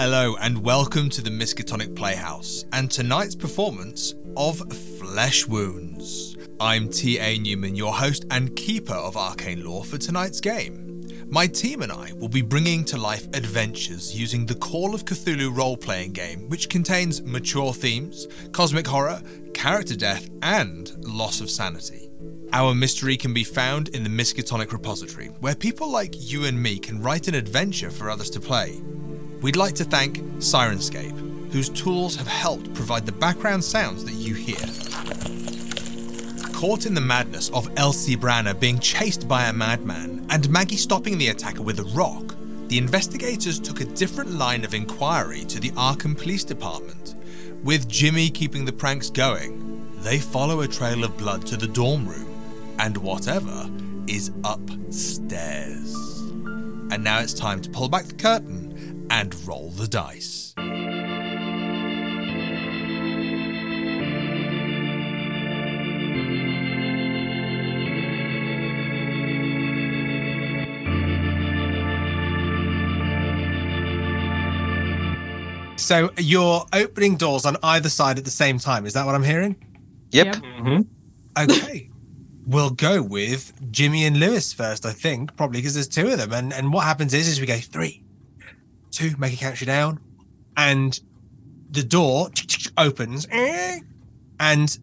Hello and welcome to the Miskatonic Playhouse and tonight's performance of Flesh Wounds. I'm T.A. Newman, your host and keeper of arcane lore for tonight's game. My team and I will be bringing to life adventures using the Call of Cthulhu role playing game, which contains mature themes, cosmic horror, character death, and loss of sanity. Our mystery can be found in the Miskatonic repository, where people like you and me can write an adventure for others to play. We'd like to thank Syrinscape, whose tools have helped provide the background sounds that you hear. Caught in the madness of Elsie Branner being chased by a madman and Maggie stopping the attacker with a rock, the investigators took a different line of inquiry to the Arkham Police Department. With Jimmy keeping the pranks going, they follow a trail of blood to the dorm room and whatever is upstairs. And now it's time to pull back the curtain and roll the dice. So you're opening doors on either side at the same time. Is that what I'm hearing? Yep. Yep. Mm-hmm. Okay. we'll go with Jimmy and Lewis first, I think, probably because there's two of them. And and what happens is is we go three, two, make a count you down, and the door opens, and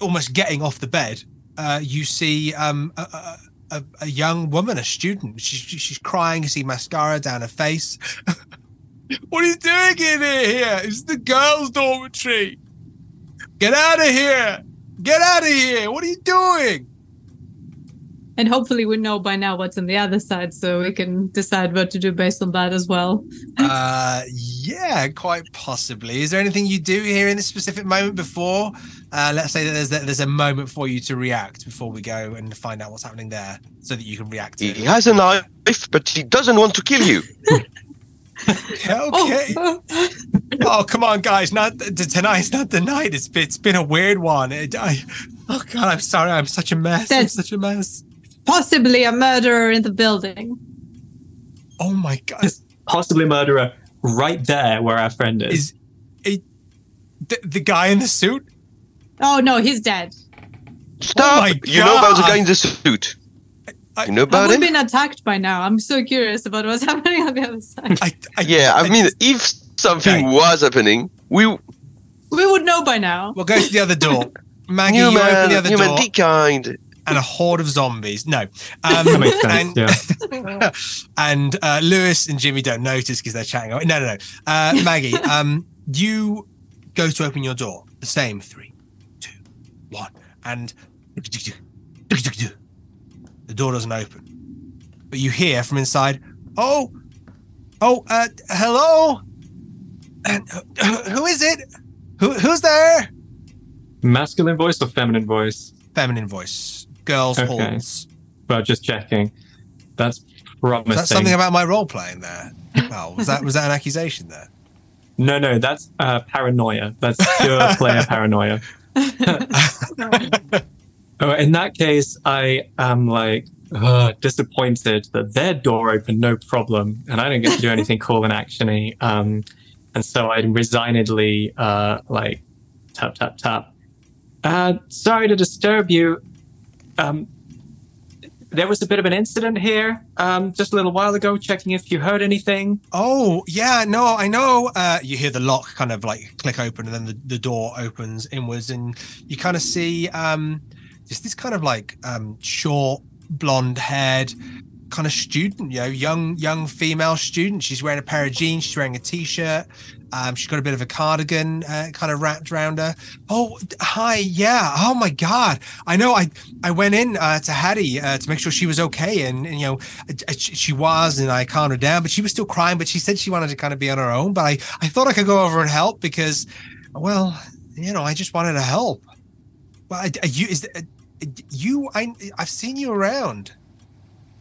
almost getting off the bed, uh, you see um, a, a, a, a young woman, a student. She's she's crying. You see mascara down her face. what are you doing in here? It's the girls' dormitory. Get out of here! Get out of here! What are you doing? And hopefully we know by now what's on the other side, so we can decide what to do based on that as well. Uh, yeah, quite possibly. Is there anything you do here in this specific moment before? Uh, let's say that there's there's a moment for you to react before we go and find out what's happening there, so that you can react. To He it. has a knife, but he doesn't want to kill you. Okay. Oh, Oh, come on, guys! Not t- tonight's not the night. It's been, it's been a weird one. It, I, oh God, I'm sorry. I'm such a mess. I'm such a mess. Possibly a murderer in the building. Oh my God. Just possibly murderer right there where our friend is. Is it the, the guy in the suit? Oh no, he's dead. Stop! Oh my you know about the guy in the suit. I- you know Have about we him? been attacked by now? I'm so curious about what's happening on the other side. I, I, Yeah, I mean, if something Okay. was happening, we We would know by now. We'll go to the other door. Maggie, you open human, the other human, door, be kind. And a horde of zombies. No, that um, makes sense. and yeah. and uh, Lewis and Jimmy don't notice because they're chatting. away. No, no, no. Uh, Maggie, um, you go to open your door. The same three, two, one, and the door doesn't open. But you hear from inside, "Oh, oh, uh, hello. And uh, who is it? Who, who's there?" Masculine voice or feminine voice? Feminine voice, girls' Okay. halls. Well, just checking. That's promising. Was that something about my role playing there? Well, was that was that an accusation there? no, no, that's uh, paranoia. That's pure player paranoia. Oh, in that case, I am like ugh, disappointed that their door opened no problem, and I don't get to do anything cool and actiony. Um, and so I resignedly uh, like tap tap tap. Uh, sorry to disturb you. Um, there was a bit of an incident here um, just a little while ago. Checking if you heard anything. Oh yeah, no, I know. Uh, you hear the lock kind of like click open, and then the, the door opens inwards, and you kind of see um, just this kind of like um, short, blonde-haired kind of student, you know, young young female student. She's wearing a pair of jeans. She's wearing a t-shirt. Um, she's got a bit of a cardigan uh, kind of wrapped around her. Oh, hi, yeah. Oh my God, I know. I I went in uh, to Hattie uh, to make sure she was okay, and, and you know, uh, she, she was, and I calmed her down, but she was still crying. But she said she wanted to kind of be on her own. But I I thought I could go over and help because, well, you know, I just wanted to help. Well, I, you is uh, you? I I've seen you around.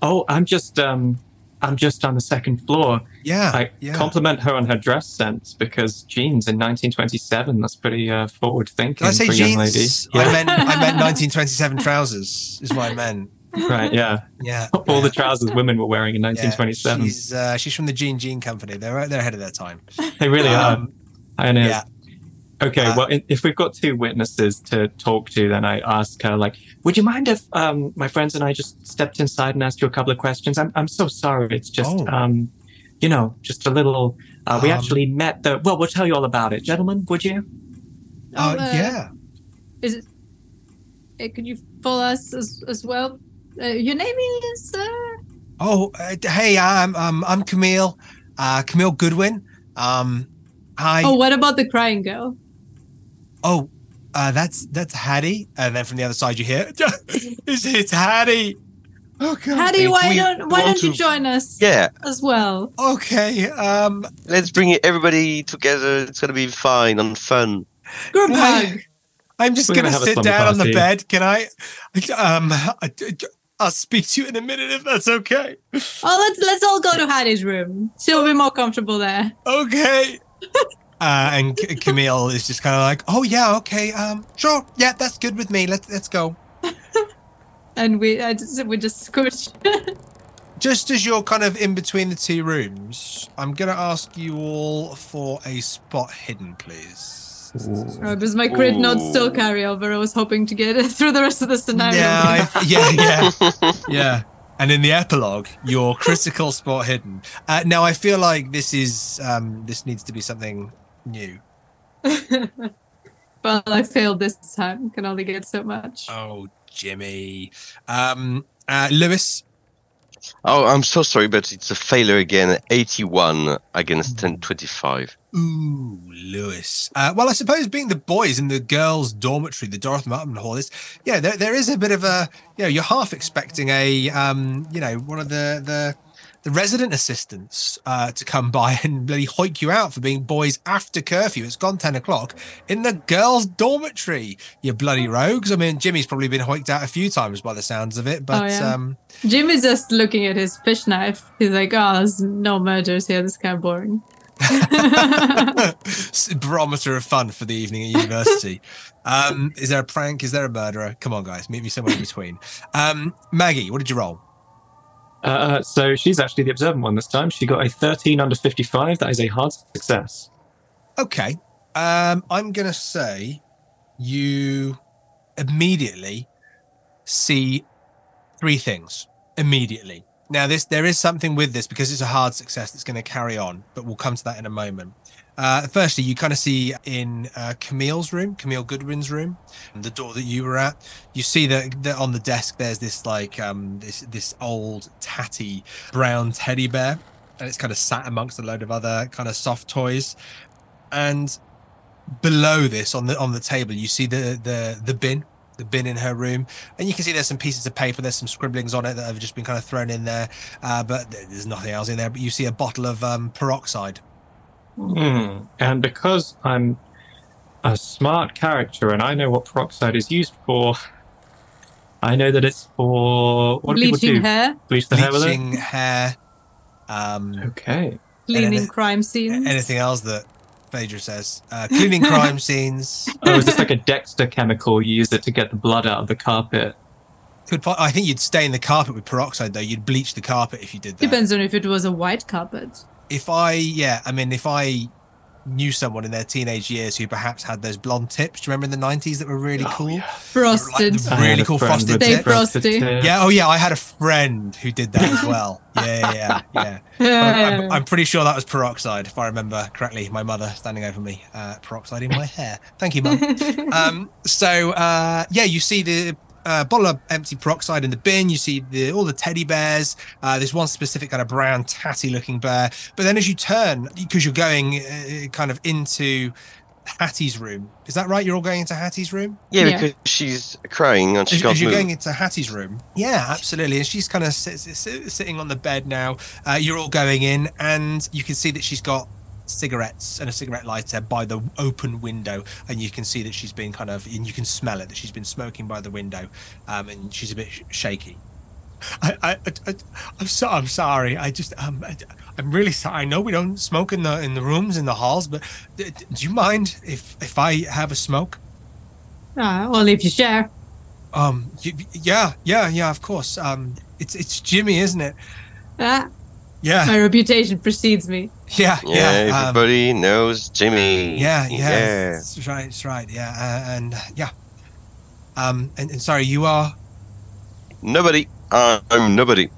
Oh, I'm just um, I'm just on the second floor. Yeah, I yeah. compliment her on her dress sense because jeans in 1927, that's pretty uh, forward thinking I say for a young lady. jeans? I meant I meant 1927 trousers is what I meant. Right, yeah. Yeah. All the trousers women were wearing in Yeah, 1927. she's uh, she's from the Jean Jean Company. They're they're ahead of their time. They really Um, are. I know. yeah. Okay, Uh, well, if we've got two witnesses to talk to, then I ask her, like, would you mind if um, my friends and I just stepped inside and asked you a couple of questions? I'm, I'm so sorry. It's just, Oh. um, you know, just a little. Uh, we Um, actually met the. Well, we'll tell you all about it. Gentlemen, would you? Uh, Oh, uh, yeah. Is it? Uh, could you follow us as, as well? Uh, your name is. Uh... Oh, uh, hey, I'm um, I'm Camille, uh, Camille Goodwin. Um, hi. Oh, what about the crying girl? Oh, uh, that's that's Hattie, and then from the other side you hear, it's, it's Hattie. Oh God. Hattie, why we don't why don't you to- join us Yeah, as well? Okay. Um. let's bring everybody together. It's gonna be fine and fun. Group Hi. hug. I'm just We're gonna, gonna sit slumber down on the bed. Can I? Um. I, I'll speak to you in a minute if that's okay. Oh, let's let's all go to Hattie's room. She'll be more comfortable there. Okay. Uh, and C- Camille is just kind of like, oh yeah, okay, um, sure, yeah, that's good with me. Let's let's go. And we I just, we just scooch. Just as you're kind of in between the two rooms, I'm gonna ask you all for a spot hidden, please. oh, does my crit not still carry over? I was hoping to get it through the rest of the scenario. Yeah, I, yeah, yeah, yeah. And in the epilogue, your critical spot hidden. Uh, now, I feel like this is um, this needs to be something new. well, I failed this time. Can only get so much. Oh, Jimmy. Um, uh, Lewis. Oh, I'm so sorry, but it's a failure again. 81 against 1025. Ooh, Lewis. Uh, well, I suppose being the boys in the girls' dormitory, the Dorothy Martin Hall is, yeah, there, there is a bit of a, you know, you're half expecting a, um, you know, one of the the the resident assistants uh, to come by and really hoik you out for being boys after curfew. It's gone ten o'clock in the girls' dormitory. You bloody rogues. I mean, Jimmy's probably been hoiked out a few times by the sounds of it, but yeah. um, Jim is just looking at his fish knife. He's like, "Oh, there's no murders here. This is kind of boring." barometer of fun for the evening at university. Um, is there a prank? Is there a murderer? Come on, guys, meet me somewhere in between. Um, Maggie, what did you roll? Uh, so she's actually the observant one this time. She got a 13 under 55. That is a hard success. Okay, um, I'm gonna say you immediately see three things immediately. Now, this there is something with this because it's a hard success that's going to carry on, but we'll come to that in a moment. Uh, firstly, you kind of see in uh, Camille's room, Camille Goodwin's room, the door that you were at. You see that, that on the desk there's this like um, this this old tatty brown teddy bear, and it's kind of sat amongst a load of other kind of soft toys. And below this on the on the table, you see the the the bin the bin in her room and you can see there's some pieces of paper there's some scribblings on it that have just been kind of thrown in there uh, but there's nothing else in there but you see a bottle of um, peroxide Hmm. And because I'm a smart character and I know what peroxide is used for, I know that it's for what do people Bleaching do? hair, Bleach the hair with bleaching hair um. Okay. cleaning Anything- crime scenes. anything else that Phaedra says uh, cleaning crime scenes Oh, is this like a Dexter chemical? You use it to get the blood out of the carpet. could po- I think you'd stain the carpet with peroxide though you'd bleach the carpet if you did that Depends on if it was a white carpet. If I, yeah, I mean, if I knew someone in their teenage years who perhaps had those blonde tips, do you remember in the 90s that were really Oh, cool? Frosted. the- I had Really cool frosted tips. frosty. tips. Yeah, oh yeah, I had a friend who did that as well. Yeah, yeah, yeah. yeah. I'm, I'm pretty sure that was peroxide, if I remember correctly. My mother standing over me, uh, peroxide in my hair. Thank you, mum. um, so uh, yeah, you see the uh, bottle of empty peroxide in the bin. You see the all the teddy bears. Uh, there's one specific kind of brown, tatty looking bear. But then as you turn, because you're going uh, kind of into Hattie's room, is that right? You're all going into Hattie's room. Yeah, Yeah. because she's crying and she As, can't as you're move. going into Hattie's room, yeah, absolutely, and she's kind of sit, sit- sit- sitting on the bed now. Uh, you're all going in, and you can see that she's got cigarettes and a cigarette lighter by the open window, and you can see that she's been kind of, and you can smell it that she's been smoking by the window, um, and she's a bit sh- shaky. I, I, I, I'm so, I'm sorry. I just, um, I, I'm really sorry. I know we don't smoke in the in the rooms in the halls, but d- d- do you mind if if I have a smoke? Ah, only if you share. Um, yeah, yeah, yeah. Of course. Um, it's it's Jimmy, isn't it? Ah, Yeah, my reputation precedes me. Yeah, Yeah, yeah. um, everybody knows Jimmy. Yeah, yeah, Yeah. That's right, that's right. Yeah, uh, and uh, yeah. Um, and, and sorry, you are Nobody. Uh, I'm nobody.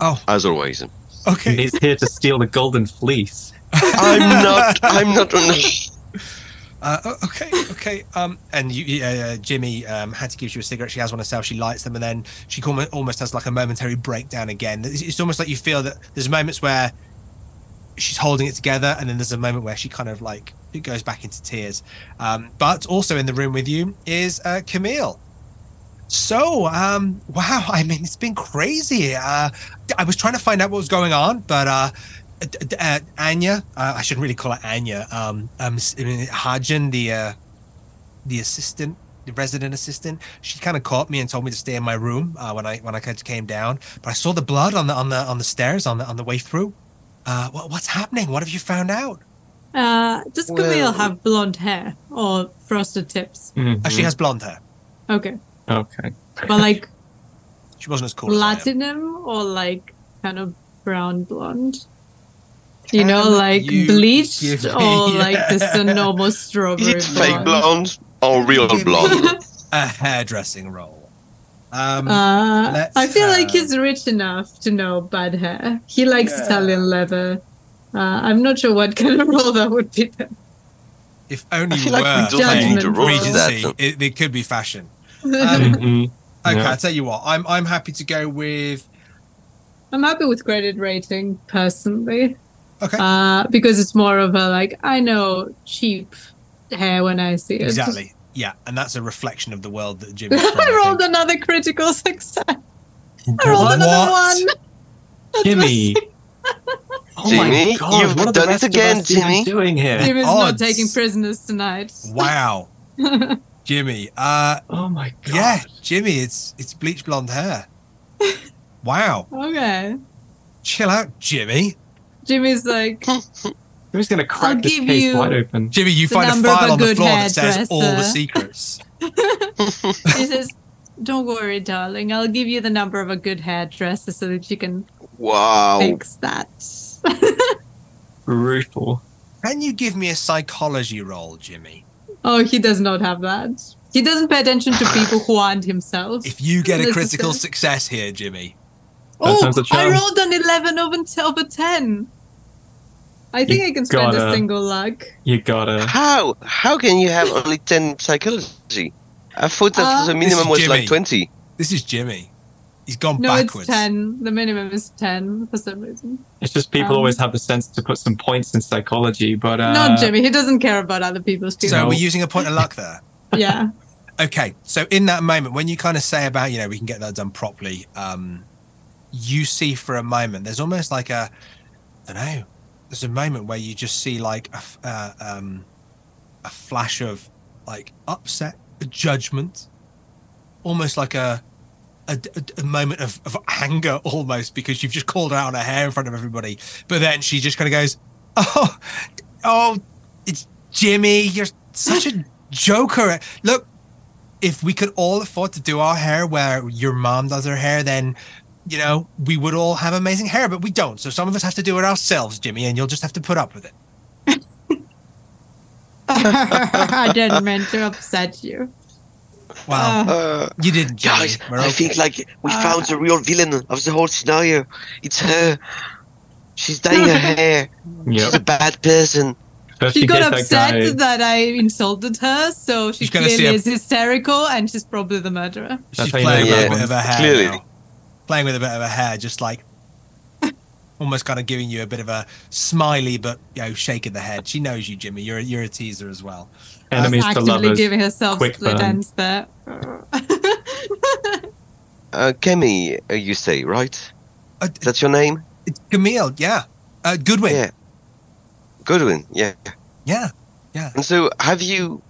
Oh. As always. okay. He's here to steal the golden fleece. I'm not. I'm not. Uh, o- okay, okay. Um, and you, uh, uh, Jimmy, um, Hattie gives you a cigarette. She has one herself. She lights them, and then she almost, almost has like a momentary breakdown again. It's, it's almost like you feel that there's moments where she's holding it together, and then there's a moment where she kind of like it goes back into tears. Um, but also in the room with you is uh, Camille. So, um, wow. I mean, it's been crazy. Uh, I was trying to find out what was going on, but uh, uh, Anya, uh, I shouldn't really call her Anya. Um, um, Hajan, the uh, the assistant, the resident assistant, she kind of caught me and told me to stay in my room uh, when I when I came down. But I saw the blood on the on the on the stairs on the on the way through. Uh, what, what's happening? What have you found out? Uh, does Camille Well- have blonde hair or frosted tips? Mhm. Uh, she has blonde hair. Okay, Okay. but like She wasn't as cool. as platinum or like kind of brown blonde? You know, like you bleached me- or like just a normal Is strawberry it fake blonde? blonde or real blonde? A hairdressing roll. Um, Uh, I feel like he's rich enough to know bad hair. He likes Yeah. Italian leather. Uh, I'm not sure what kind of role that would be. Then. if only we like we were don't have playing Regency, that. it, it could be fashion. Um, Mhm. Okay, Yeah. I'll tell you what. I'm I'm happy to go with. I'm happy with credit rating personally, Okay. uh, because it's more of a like I know cheap hair when I see it. Exactly. Yeah, and that's a reflection of the world that Jimmy's from. I I rolled think. another critical success. I rolled What? another one. That's Jimmy. Oh Jimmy, my God, you've what done it again, us even Jimmy. doing here? Jimmy's not odds. taking prisoners tonight. Wow, Jimmy. Uh, Oh my God. yeah, Jimmy. It's it's bleach blonde hair. Wow. okay. Chill out, Jimmy. Jimmy's like, Who's going to crack this give case you- wide open? Jimmy, you The find a number of file a on the good floor that says all the secrets. he says, "Don't worry, darling. I'll give you the number of a good hairdresser so that you can Wow. fix that." Brutal. Can you give me a psychology roll, Jimmy? oh, he does not have that. He doesn't pay attention to people who aren't himself. If you get a critical success here, Jimmy. That oh, sounds a I charm. rolled an eleven over t- over ten. I think You I can spend a gotta- single luck. You gotta. How? How can you have only 10 psychology? I thought that Uh, the minimum was Jimmy. like 20. This is Jimmy. He's gone No, backwards. it's ten. The minimum is ten for some reason. It's just people Um, always have the sense to put some points in psychology, but uh, Not Jimmy. He doesn't care about other people's too. So we're using a point of luck there. yeah. Okay, so in that moment, when you kind of say about, you know, we can get that done properly, um, you see for a moment, there's almost like a, I don't know, there's a moment where you just see like a, uh, um, a flash of like upset, a judgment, almost like a, a, a- moment of, of anger almost because you've just called her out on her hair in front of everybody. But then she just kind of goes, oh, oh, it's Jimmy, you're such a joker. Look, if we could all afford to do our hair where your mom does her hair, then you know we would all have amazing hair, but we don't. So some of us have to do it ourselves, Jimmy, and you'll just have to put up with it. I didn't mean to upset you. Well, Uh, you didn't, Jimmy. guys, We're I okay. think like we Uh, found the real villain of the whole scenario. It's her. She's dyeing her hair. She's a bad person. First she you got hit that upset that I insulted her, so she She's gonna see clearly a- is hysterical, and she's probably the murderer. She's That's how you playing know you're a bit of her hair. Clearly. now. Playing with a bit of her hair, just like almost kind of giving you a bit of a smiley, but you know, shaking the head. She knows you, Jimmy. You're a, you're a teaser as well. Enemies to Actively lovers. giving herself quick split burn. ends there. Uh, Kemi, uh, you say, right? Uh, That's your name? it's Camille, yeah. Uh, Goodwin, Yeah. Goodwin, yeah. yeah. yeah. And so, have you.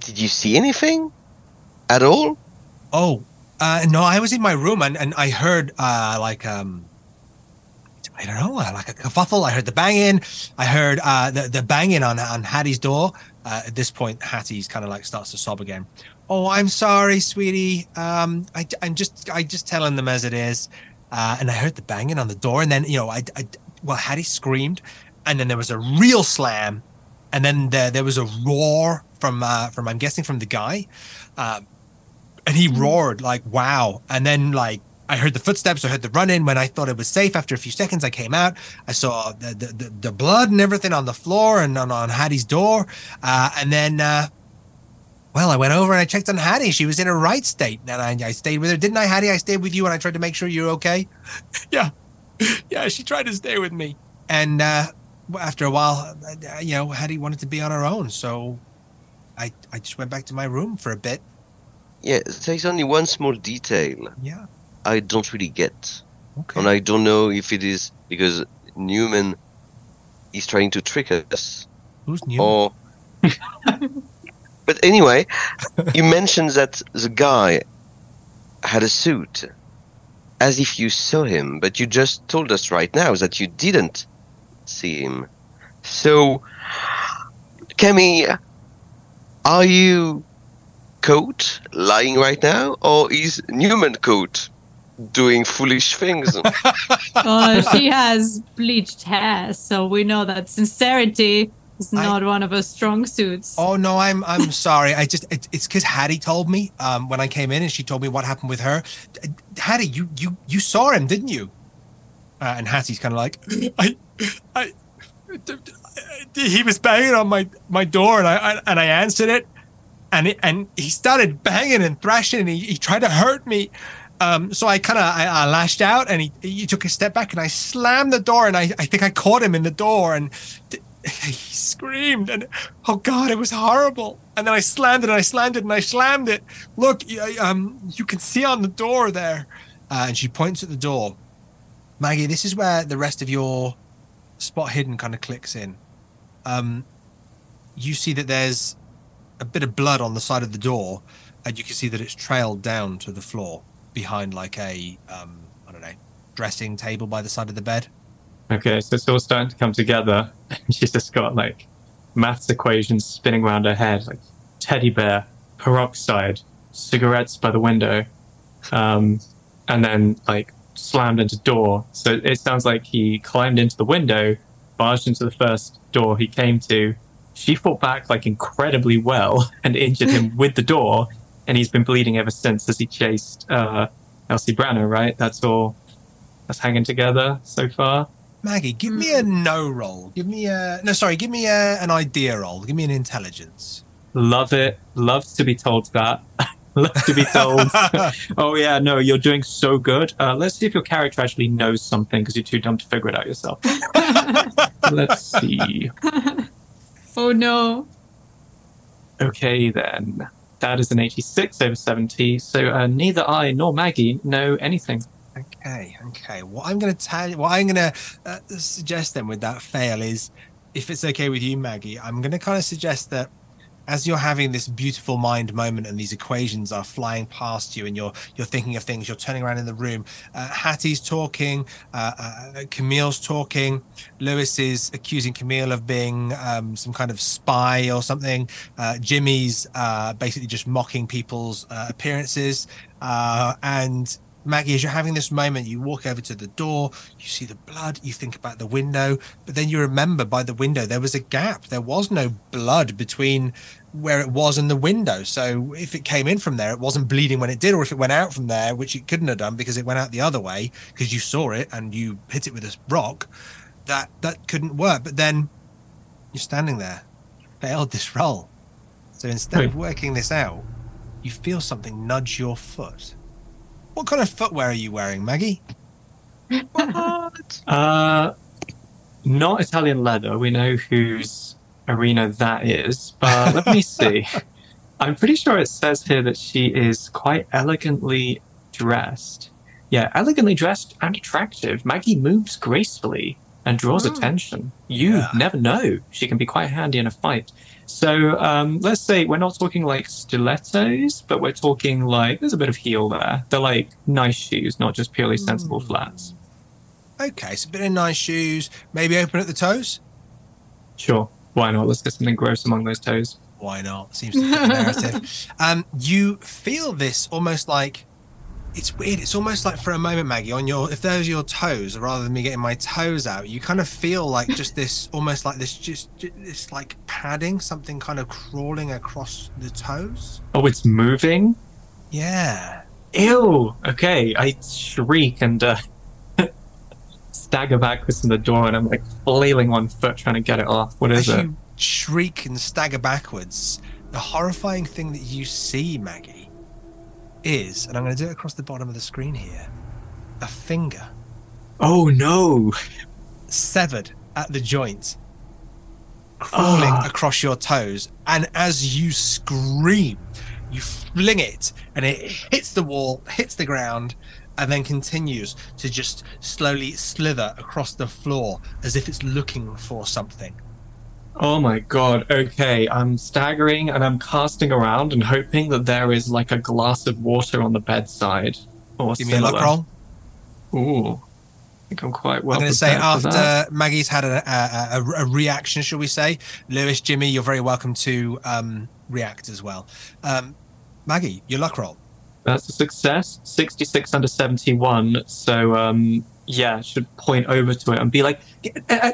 Did you see anything? At all? Oh, uh, no, I was in my room and, and I heard uh, like um, I don't know, uh, like a kerfuffle. I heard the banging. I heard uh, the the banging on on Hattie's door. Uh, at this point, Hattie's kind of like starts to sob again. Oh, I'm sorry, sweetie. Um, I, I'm just, I just telling them as it is. Uh, and I heard the banging on the door, and then you know, I, I well, Hattie screamed, and then there was a real slam, and then there, there was a roar from, uh, from I'm guessing from the guy, um, and he roared like wow, and then like I heard the footsteps, I heard the run in. When I thought it was safe, after a few seconds, I came out. I saw the the, the, the blood and everything on the floor and on, on Hattie's door, uh, and then. Uh, well, I went over and I checked on Hattie. She was in a right state, and I, I stayed with her, didn't I, Hattie? I stayed with you, and I tried to make sure you're okay. yeah, yeah. She tried to stay with me, and uh, after a while, uh, you know, Hattie wanted to be on her own, so I I just went back to my room for a bit. Yeah, there's only one small detail Yeah. I don't really get, Okay. and I don't know if it is because Newman is trying to trick us, Who's new? or. but anyway, you mentioned that the guy had a suit, as if you saw him, but you just told us right now that you didn't see him. So, Kemi, are you Coat lying right now, or is Newman Coat doing foolish things? Uh, she has bleached hair, so we know that sincerity is I- not one of her strong suits. Oh no, I'm I'm sorry. I just it, it's because Hattie told me um, when I came in and she told me what happened with her. Hattie, you you you saw him, didn't you? Uh, and Hattie's kind of like, I, I, he was banging on my my door and I, I and I answered it, and it, and he started banging and thrashing and he, he tried to hurt me. Um, so I kind of I, I lashed out and he he took a step back and I slammed the door and I I think I caught him in the door and. he screamed and oh god it was horrible and then i slammed it and i slammed it and i slammed it look um you can see on the door there uh, and she points at the door maggie this is where the rest of your spot hidden kind of clicks in um you see that there's a bit of blood on the side of the door and you can see that it's trailed down to the floor behind like a um i don't know dressing table by the side of the bed Okay, so it's all starting to come together. She's just got like maths equations spinning around her head, like teddy bear, peroxide, cigarettes by the window, um, and then like slammed into door. So it sounds like he climbed into the window, barged into the first door he came to. She fought back like incredibly well and injured him with the door, and he's been bleeding ever since as he chased uh, Elsie Branner. Right? That's all. That's hanging together so far. Maggie, give me a no roll. Give me a no. Sorry, give me a, an idea roll. Give me an intelligence. Love it. Love to be told that. Love to be told. oh yeah, no, you're doing so good. Uh, let's see if your character actually knows something because you're too dumb to figure it out yourself. let's see. Oh no. Okay then, that is an 86 over 70. So uh, neither I nor Maggie know anything. Okay, okay. What I'm going to tell you, what I'm going to uh, suggest then with that fail is, if it's okay with you, Maggie, I'm going to kind of suggest that as you're having this beautiful mind moment and these equations are flying past you and you're you're thinking of things, you're turning around in the room. Uh, Hattie's talking, uh, uh, Camille's talking. Lewis is accusing Camille of being um, some kind of spy or something. Uh, Jimmy's uh, basically just mocking people's uh, appearances, and Maggie, as you're having this moment, you walk over to the door, you see the blood, you think about the window, but then you remember by the window there was a gap. There was no blood between where it was in the window. So if it came in from there, it wasn't bleeding when it did, or if it went out from there, which it couldn't have done because it went out the other way because you saw it and you hit it with a rock, that that couldn't work. But then you're standing there, you failed this roll. So instead of working this out, you feel something nudge your foot. What kind of footwear are you wearing, Maggie? what? Uh, not Italian leather. We know whose arena that is. But let me see. I'm pretty sure it says here that she is quite elegantly dressed. Yeah, elegantly dressed and attractive. Maggie moves gracefully and draws Oh. attention. You Yeah. never know. She can be quite handy in a fight. So um, let's say we're not talking like stilettos, but we're talking like there's a bit of heel there. They're like nice shoes, not just purely sensible flats. Okay, so a bit of nice shoes, maybe open at the toes. Sure. Why not? Let's get something gross among those toes. Why not? Seems to fit the narrative. Um, you feel this almost like it's weird. It's almost like for a moment, Maggie, on your if those are your toes, rather than me getting my toes out, you kind of feel like just this, almost like this, just, just this like padding, something kind of crawling across the toes. Oh, it's moving. Yeah. Ew. Okay, I shriek and uh, stagger backwards from the door, and I'm like flailing one foot trying to get it off. What is As it? you shriek and stagger backwards, the horrifying thing that you see, Maggie, is, and I'm going to do it across the bottom of the screen here, a finger Oh no! severed at the joint, crawling Ah. across your toes. And as you scream, you fling it, and it hits the wall, hits the ground, and then continues to just slowly slither across the floor as if it's looking for something. Oh my god. Okay, I'm staggering and I'm casting around and hoping that there is like a glass of water on the bedside or Give me a similar. luck roll. Ooh, I think I'm quite well. I'm going to say after. Maggie's had a, a, a, a reaction, shall we say? Lewis, Jimmy, you're very welcome to um, react as well. Um, Maggie, your luck roll. That's a success. 66 under 71. So, um, yeah, should point over to it and be like, get, uh, uh,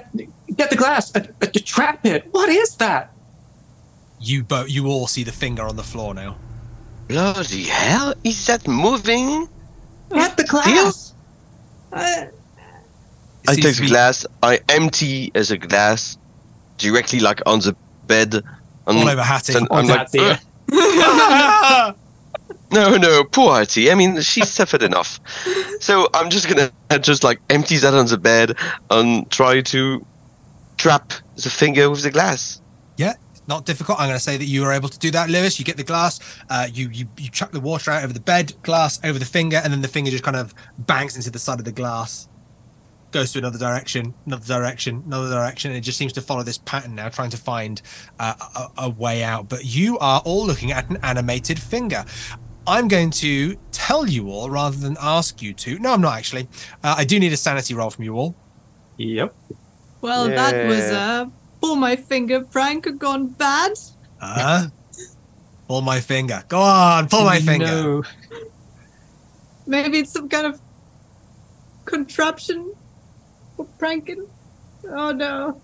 get the glass, uh, uh, trap it. What is that? You both, you all see the finger on the floor now. Bloody hell! Is that moving? Get the glass. Uh, I take the glass. I empty as a glass directly like on the bed. On, all over Hattie. then On I'm like, that, dear. "Ugh." no, no, poor Hattie. I mean, she suffered enough. So I'm just gonna just like empty that on the bed and try to trap the finger with the glass. Yeah, not difficult. I'm going to say that you are able to do that, Lewis. You get the glass, uh, you, you you chuck the water out over the bed, glass over the finger, and then the finger just kind of bangs into the side of the glass, goes to another direction, another direction, another direction, and it just seems to follow this pattern now, trying to find uh, a, a way out. But you are all looking at an animated finger. I'm going to tell you all rather than ask you to. No, I'm not actually. Uh, I do need a sanity roll from you all. Yep. well, that was a pull my finger prank gone bad. Uh, pull my finger. Go on, pull my finger. No. Maybe it's some kind of contraption for pranking. Oh no.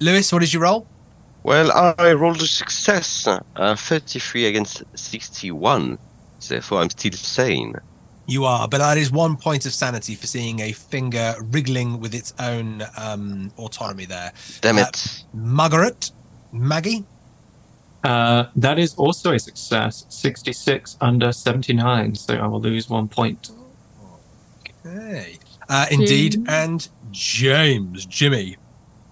Lewis, what did you roll? Well, I rolled a success, uh, 33 against 61. Therefore, I'm still sane. You are, but that is one point of sanity for seeing a finger wriggling with its own um, autonomy there. Damn Uh, it. Margaret, Maggie, Uh, that is also a success. 66 under 79. So I will lose one point. Okay. uh, indeed, James. and James, Jimmy.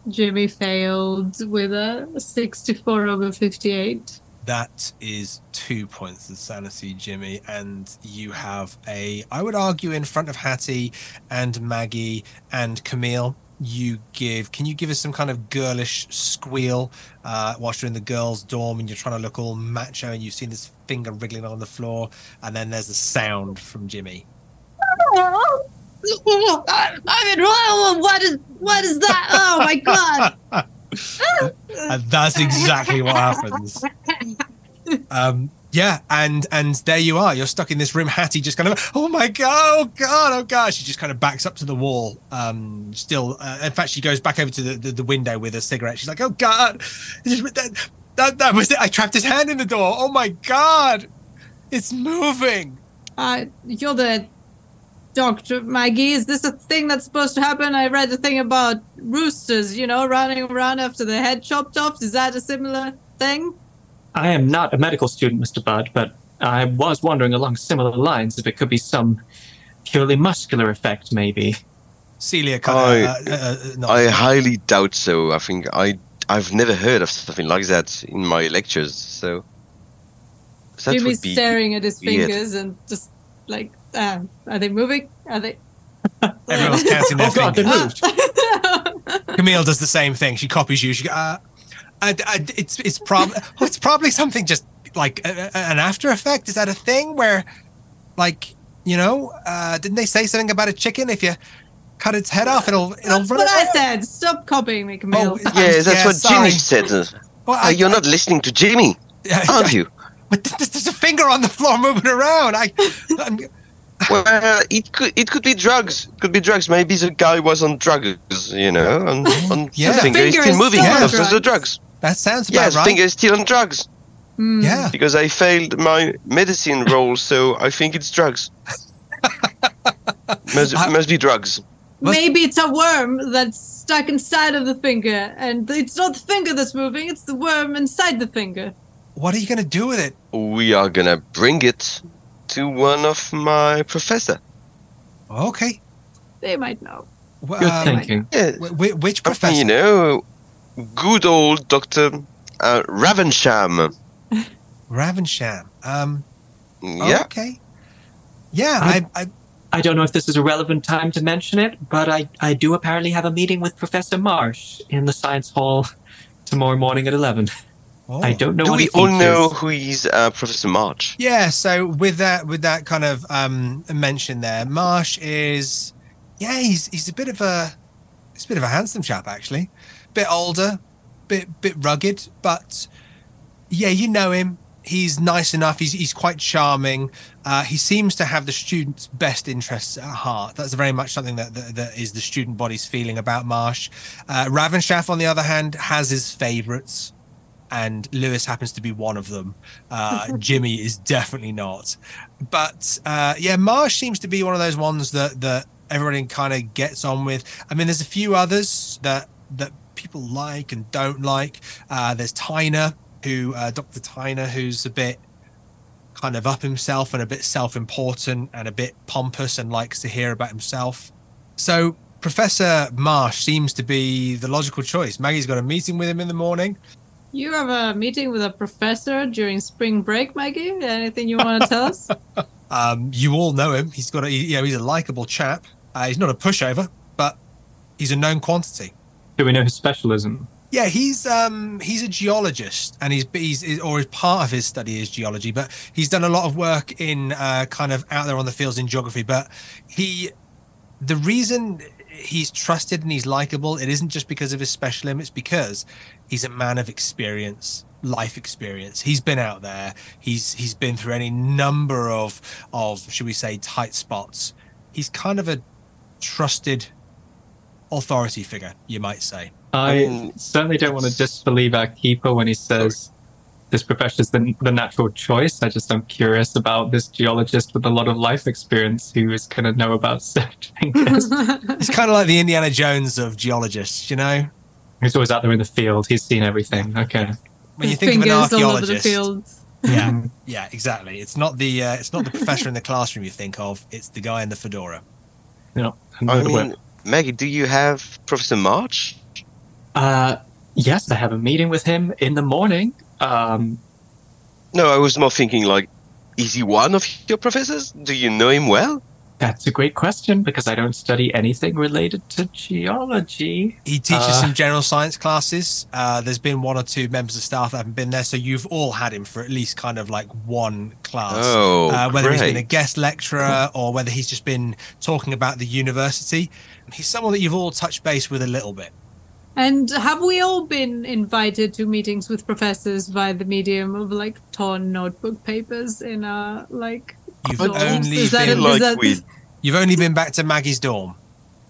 Jimmy failed with a 64 over 58. That is two points of sanity, Jimmy, and you have a. I would argue in front of Hattie and Maggie and Camille. You give. Can you give us some kind of girlish squeal uh, whilst you're in the girls' dorm and you're trying to look all macho and you've seen this finger wriggling on the floor, and then there's a sound from Jimmy. I mean, wha- what is what is that? Oh my god! and that's exactly what happens. Um, yeah, and and there you are. You're stuck in this room. Hattie just kind of, oh my god, oh god, oh god. She just kind of backs up to the wall. Um, still, uh, in fact, she goes back over to the, the, the window with a cigarette. She's like, oh god, that, that that was it. I trapped his hand in the door. Oh my god, it's moving. Uh, you're the doctor, Maggie. Is this a thing that's supposed to happen? I read a thing about roosters, you know, running around after their head chopped off. Is that a similar thing? I am not a medical student, Mr. Budd, but I was wondering along similar lines if it could be some purely muscular effect, maybe. Celia kind I- Uh, uh, uh. I highly doubt so. I think I I've never heard of something like that in my lectures. So that Jimmy's would be staring at his weird. fingers and just like, uh, are they moving? Are they? Everyone's counting their Oh, God, they moved. Camille does the same thing. She copies you. She go, uh, uh, uh, it's it's probably it's probably something just like a, a- an after effect. Is that a thing where, like, you know, uh, didn't they say something about a chicken? If you cut its head off, it'll it'll That's run what I said. Stop copying me, Camille. Oh, yeah. That's yeah, what sorry. Jimmy said. Well, Oh, you're not listening to Jimmy, aren't you? But there's, there's a finger on the floor moving around. I, I'm, Well, it could it could be drugs. It could be drugs. Maybe the guy was on drugs, you know, on, on Yeah. the finger is Finger still moving still on because of the drugs. drugs. that sounds Yeah, about the right. finger is still on drugs Hmm. Yeah. because I failed my medicine role, so I think it's drugs. must, I- must be drugs. Maybe it's a worm that's stuck inside of the finger, and it's not the finger that's moving; it's the worm inside the finger. What are you going to do with it? We are gonna bring it to one of my professor. Okay. They might know. Well, Good um, thinking. Yeah, wh- wh- which you know, good old Doctor uh, Ravensham. Ravensham. Um, Yeah, Okay. Yeah, I, I, I don't know if this is a relevant time to mention it, but I, I do apparently have a meeting with Professor Marsh in the science hall tomorrow morning at 11. oh. I don't know do what we he all teaches. know who is uh, Professor Marsh? Yeah, so with that with that kind of um mention there, Marsh is yeah, he's he's a bit of a he's a bit of a handsome chap actually. Bit older, bit bit rugged, but yeah, you know him. He's nice enough. He's he's quite charming. Uh, he seems to have the students' best interests at heart. That's very much something that that, that is the student body's feeling about Marsh. Uh, Ravenshaft, on the other hand, has his favourites, and Lewis happens to be one of them. Uh, Jimmy is definitely not. But uh, yeah, Marsh seems to be one of those ones that that everybody kind of gets on with. I mean, there's a few others that that people like and don't like. Uh, there's Tyner, who uh, Dr. Tyner, who's a bit kind of up himself and a bit self-important and a bit pompous and likes to hear about himself. So Professor Marsh seems to be the logical choice. Maggie's got a meeting with him in the morning. You have a meeting with a professor during spring break, Maggie. Anything you want to tell us? Um, you all know him. He's got a, you know, he's a likable chap. Uh, he's not a pushover, but he's a known quantity. Do we know his specialism? Yeah, he's um he's a geologist, and he's he's or his part of his study is geology, but he's done a lot of work in uh, kind of out there on the fields in geography. But he, the reason he's trusted and he's likable, it isn't just because of his specialism. It's because he's a man of experience, life experience. He's been out there. He's he's been through any number of of should we say tight spots. He's kind of a trusted authority figure, you might say. I Um, certainly don't want to disbelieve our keeper when he says this professor's the, the natural choice. I just am curious about this geologist with a lot of life experience who is going to know about certain things. It's kind of like the Indiana Jones of geologists, you know. He's always out there in the field. He's seen everything. Okay. When you His think of an fingers all over the archaeologist, fields. yeah, yeah, exactly. It's not the uh, it's not the professor in the classroom you think of. It's the guy in the fedora. Yeah. I by the mean, Maggie, do you have Professor Marsh? Uh, yes, I have a meeting with him in the morning. Um, No, I was more thinking like, is he one of your professors? Do you know him well? That's a great question because I don't study anything related to geology. He teaches Uh. some general science classes. Uh, there's been one or two members of staff that haven't been there, so you've all had him for at least kind of like one class. Oh, uh, whether he's been a guest lecturer or whether he's just been talking about the university. He's someone that you've all touched base with a little bit. And have we all been invited to meetings with professors via the medium of like torn notebook papers in our like? You've only Is been like that- we you've only been back to Maggie's dorm.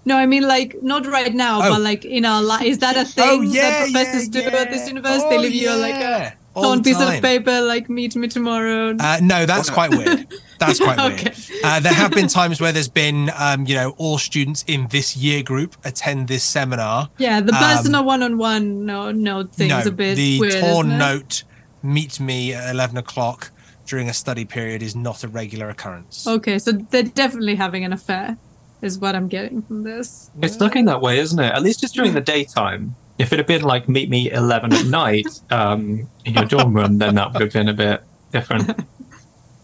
No, I mean like not right now, Oh. but like in our life. Is that a thing that professors do at this university? Oh, they leave you like a torn piece of paper, like meet me tomorrow. Uh, no, that's quite weird. That's quite weird. Okay. Uh, there have been times where there's been, um, you know, all students in this year group attend this seminar. yeah, the um, personal one-on-one no note no, is a bit the weird. torn note meet me at 11 o'clock during a study period is not a regular occurrence. Okay, so they're definitely having an affair, is what I'm getting from this. It's looking that way, isn't it? At least just during the daytime. If it had been like meet me 11 at night um, in your dorm room, then that would have been a bit different.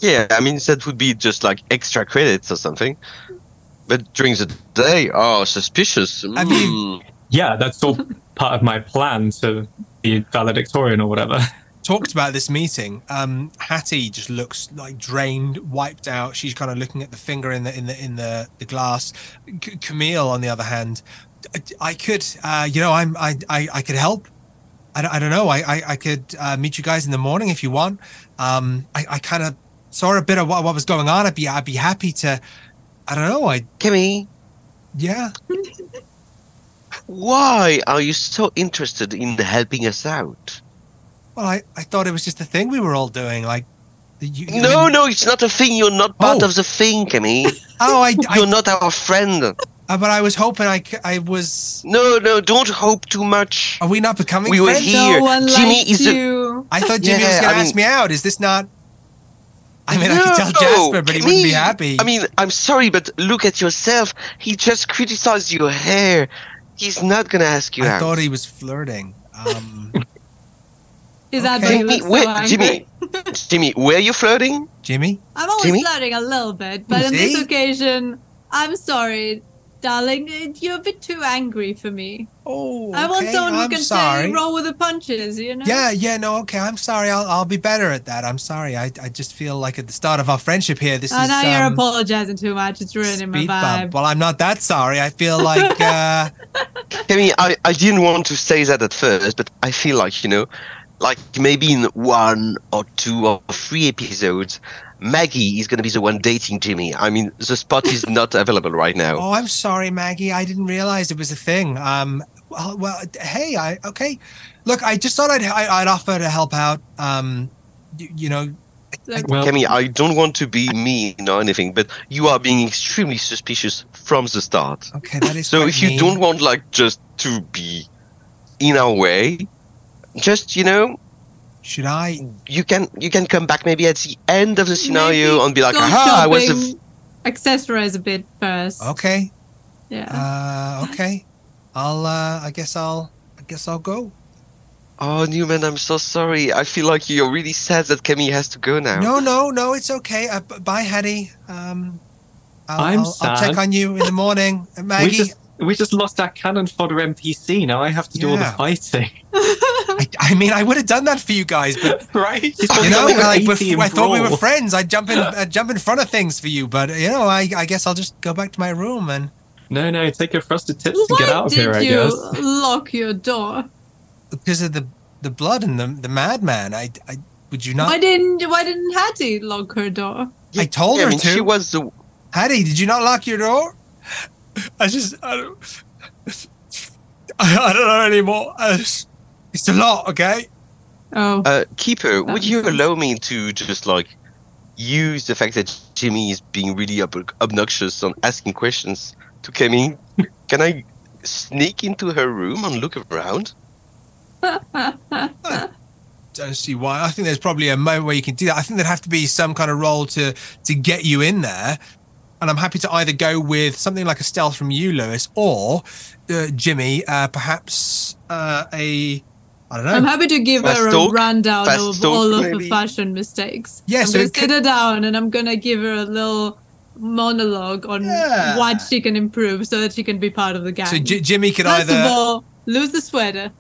Yeah, I mean that would be just like extra credits or something. But during the day, oh, suspicious. Have you- Mm. yeah, that's all part of my plan to be valedictorian or whatever. Talked about this meeting. Um, Hattie just looks like drained, wiped out. She's kind of looking at the finger in the in the in the, the glass. C- Camille, on the other hand, I- could, uh, you know, I'm I, I I could help. I, don't- I don't know. I I, I could uh, meet you guys in the morning if you want. Um, I, I kind of saw a bit of what, what was going on. I'd be I'd be happy to. I don't know. I Kimmy. yeah. why are you so interested in helping us out? Well, I, I thought it was just a thing we were all doing. Like, you, you- No, mean- no, it's not a thing. You're not part Oh. of the thing, Kemi. Oh, I, I You're not our friend. uh, but I was hoping I, I was. No, no, don't hope too much. Are we not becoming We were here. No one Jimmy likes is a- you. I thought Jimmy Yeah, was going to ask mean- me out. Is this not? I mean, I could tell Jasper, but he wouldn't be happy. I mean, I'm sorry, but look at yourself. He just criticized your hair. He's not gonna ask you out I out. thought he was flirting. Um, Is that Okay. Jimmy, look so angry? Jimmy, Jimmy, were you flirting? Jimmy, I'm always Jimmy? flirting a little bit, but on this occasion, I'm sorry, darling. You're a bit too angry for me. oh, I want okay, someone who I'm can sorry. say roll with the punches, you know? Yeah, yeah, no, okay. I'm sorry. I'll, I'll be better at that. I'm sorry. I, I just feel like at the start of our friendship here, this I is know you're um, apologizing too much. It's ruining my vibe. bump. Well, I'm not that sorry. I feel like uh, I mean, I, I didn't want to say that at first, but I feel like, you know, like maybe in one or two or three episodes, Maggie is going to be the one dating Jimmy. I mean, the spot is not available right now. Oh, I'm sorry, Maggie. I didn't realize it was a thing. Um, well, well hey, I okay. Look, I just thought I'd I, I'd offer to help out. Um, you, you know, Like, Well, Kemi, I don't want to be mean or anything, but you are being extremely suspicious from the start. okay, that is. So quite if you mean. don't want, like, just to be in our way, just, you know, should I? you can you can come back maybe at the end of the scenario maybe and be like, go aha, I was a accessorize a bit first. Okay. Yeah. Uh, okay. I'll. Uh, I guess I'll. I guess I'll go. Oh, Newman, I'm so sorry. I feel like you're really sad that Kemi has to go now. No, no, no. It's okay. Uh, b- bye, Hattie. Um, I'll, I'm I'll, I'll check on you in the morning, Uh, we Maggie. just we just lost our cannon fodder NPC. Now I have to do all the fighting. I, I mean, I would have done that for you guys, but right? you know, like with bef- I thought we were friends. I'd jump in, I'd jump in front of things for you, but you know, I, I guess I'll just go back to my room and No, no, take your frosted tips to Why get out of here, I you guess. lock your door? because of the the blood and the the madman. I, I would you not? Why didn't Why didn't Hattie lock her door? I told Yeah, her I mean, to. she was the. Hattie, did you not lock your door? I just, I don't, I, I don't know anymore. I just, it's a lot, okay? Oh, Uh, Keeper, would you sense. allow me to just like use the fact that Jimmy is being really ob- obnoxious on asking questions to Kemi? Can I sneak into her room and look around? I don't see why. I think there's probably a moment where you can do that. I think there'd have to be some kind of roll to to get you in there. And I'm happy to either go with something like a stealth from you, Lewis, or uh, Jimmy, uh, perhaps uh, a I don't know. I'm happy to give Fast her a talk? rundown Fast of talk, all of her maybe? fashion mistakes. Yeah, I'm so gonna it sit could- her down and I'm gonna give her a little monologue on Yeah. what she can improve so that she can be part of the gang. so J- Jimmy could First either. of all, lose the sweater.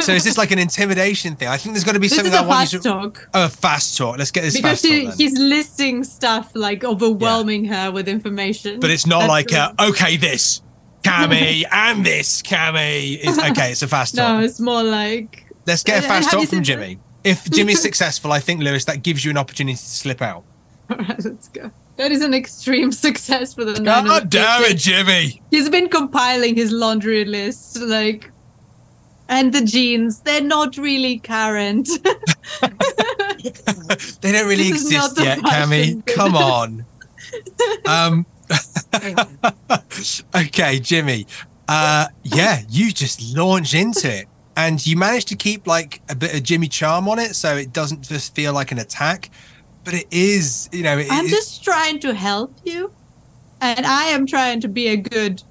so is this like an intimidation thing? I think there's got to be this something is I a want fast to. talk Oh, fast talk. Let's get this because fast she, talk. Then. he's listing stuff like overwhelming her with information. But it's not That's like, uh, the- okay, this, Cammy, and this, Cammy. It's, okay, it's a fast talk. no, it's more like Let's get a fast talk from Jimmy. If Jimmy's successful, I think, Lewis, that gives you an opportunity to slip out. all right, let's go. That is an extreme success for the God damn it, Jimmy. He's been compiling his laundry list, like, and the jeans. They're not really current. They don't really This exist yet, Cammy. Come on. um, okay, Jimmy. Uh, yeah, you just launch into it. And you manage to keep like a bit of Jimmy charm on it so it doesn't just feel like an attack. But it is, you know, it, I'm just trying to help you, and I am trying to be a good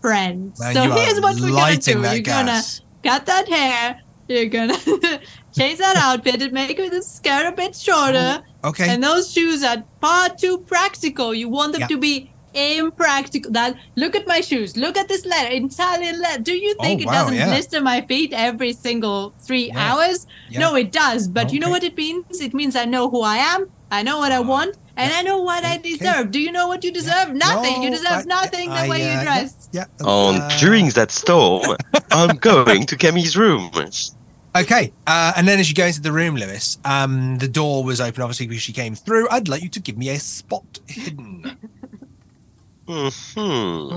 friend. man, so here's what we're gonna do. You're gonna cut that hair. You're gonna change that outfit and make the skirt a bit shorter. Okay. And those shoes are far too practical. You want them Yeah. to be impractical. That look at my shoes. Look at this leather, Italian letter. Do you think Oh, it doesn't yeah. blister my feet every single three Yeah. hours? Yeah. No, it does. But you know what it means? It means I know who I am. I know what I want, and I know what I deserve. Do you know what you deserve? Nothing. you deserve I- nothing. I, the way uh, you dress. Yeah. On uh, during that storm, I'm going to Kemi's room. Okay, uh, and then as you go into the room, Lewis, um, the door was open, obviously, because she came through. I'd like you to give me a spot hidden. Hmm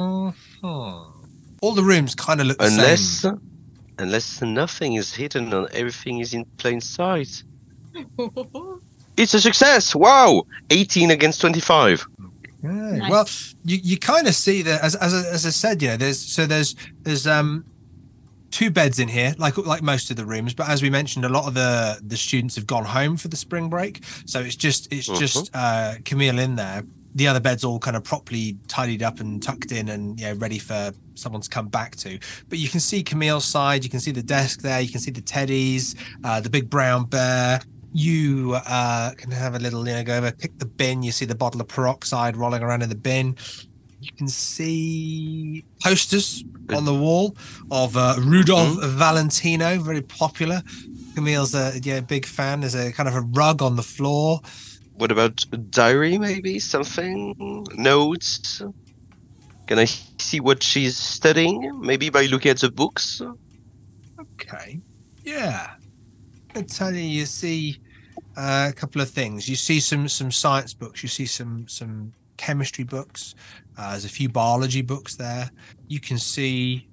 All the rooms kind of look the Unless, same. unless nothing is hidden and everything is in plain sight. It's a success! Wow! 18 against 25. Okay, Nice. Well, you, you kind of see that as, as I- as I said, you know, there's so there's there's um two beds in here, like like most of the rooms. But as we mentioned, a lot of the the students have gone home for the spring break, so it's just it's just uh Camille in there. The other beds all kind of properly tidied up and tucked in, and you know, ready for someone to come back to. But you can see Camille's side. You can see the desk there. You can see the teddies, uh, the big brown bear. You uh, can have a little, you know, go over, pick the bin. You see the bottle of peroxide rolling around in the bin. You can see posters on the wall of uh, Rudolph Valentino, very popular. Camille's a yeah, big fan. There's a kind of a rug on the floor. What about a diary, maybe? Something? Notes? Can I see what she's studying? Maybe by looking at the books? Okay. Yeah. You, you see uh, a couple of things. You see some some science books. You see some some chemistry books. Uh, there's a few biology books there. You can see.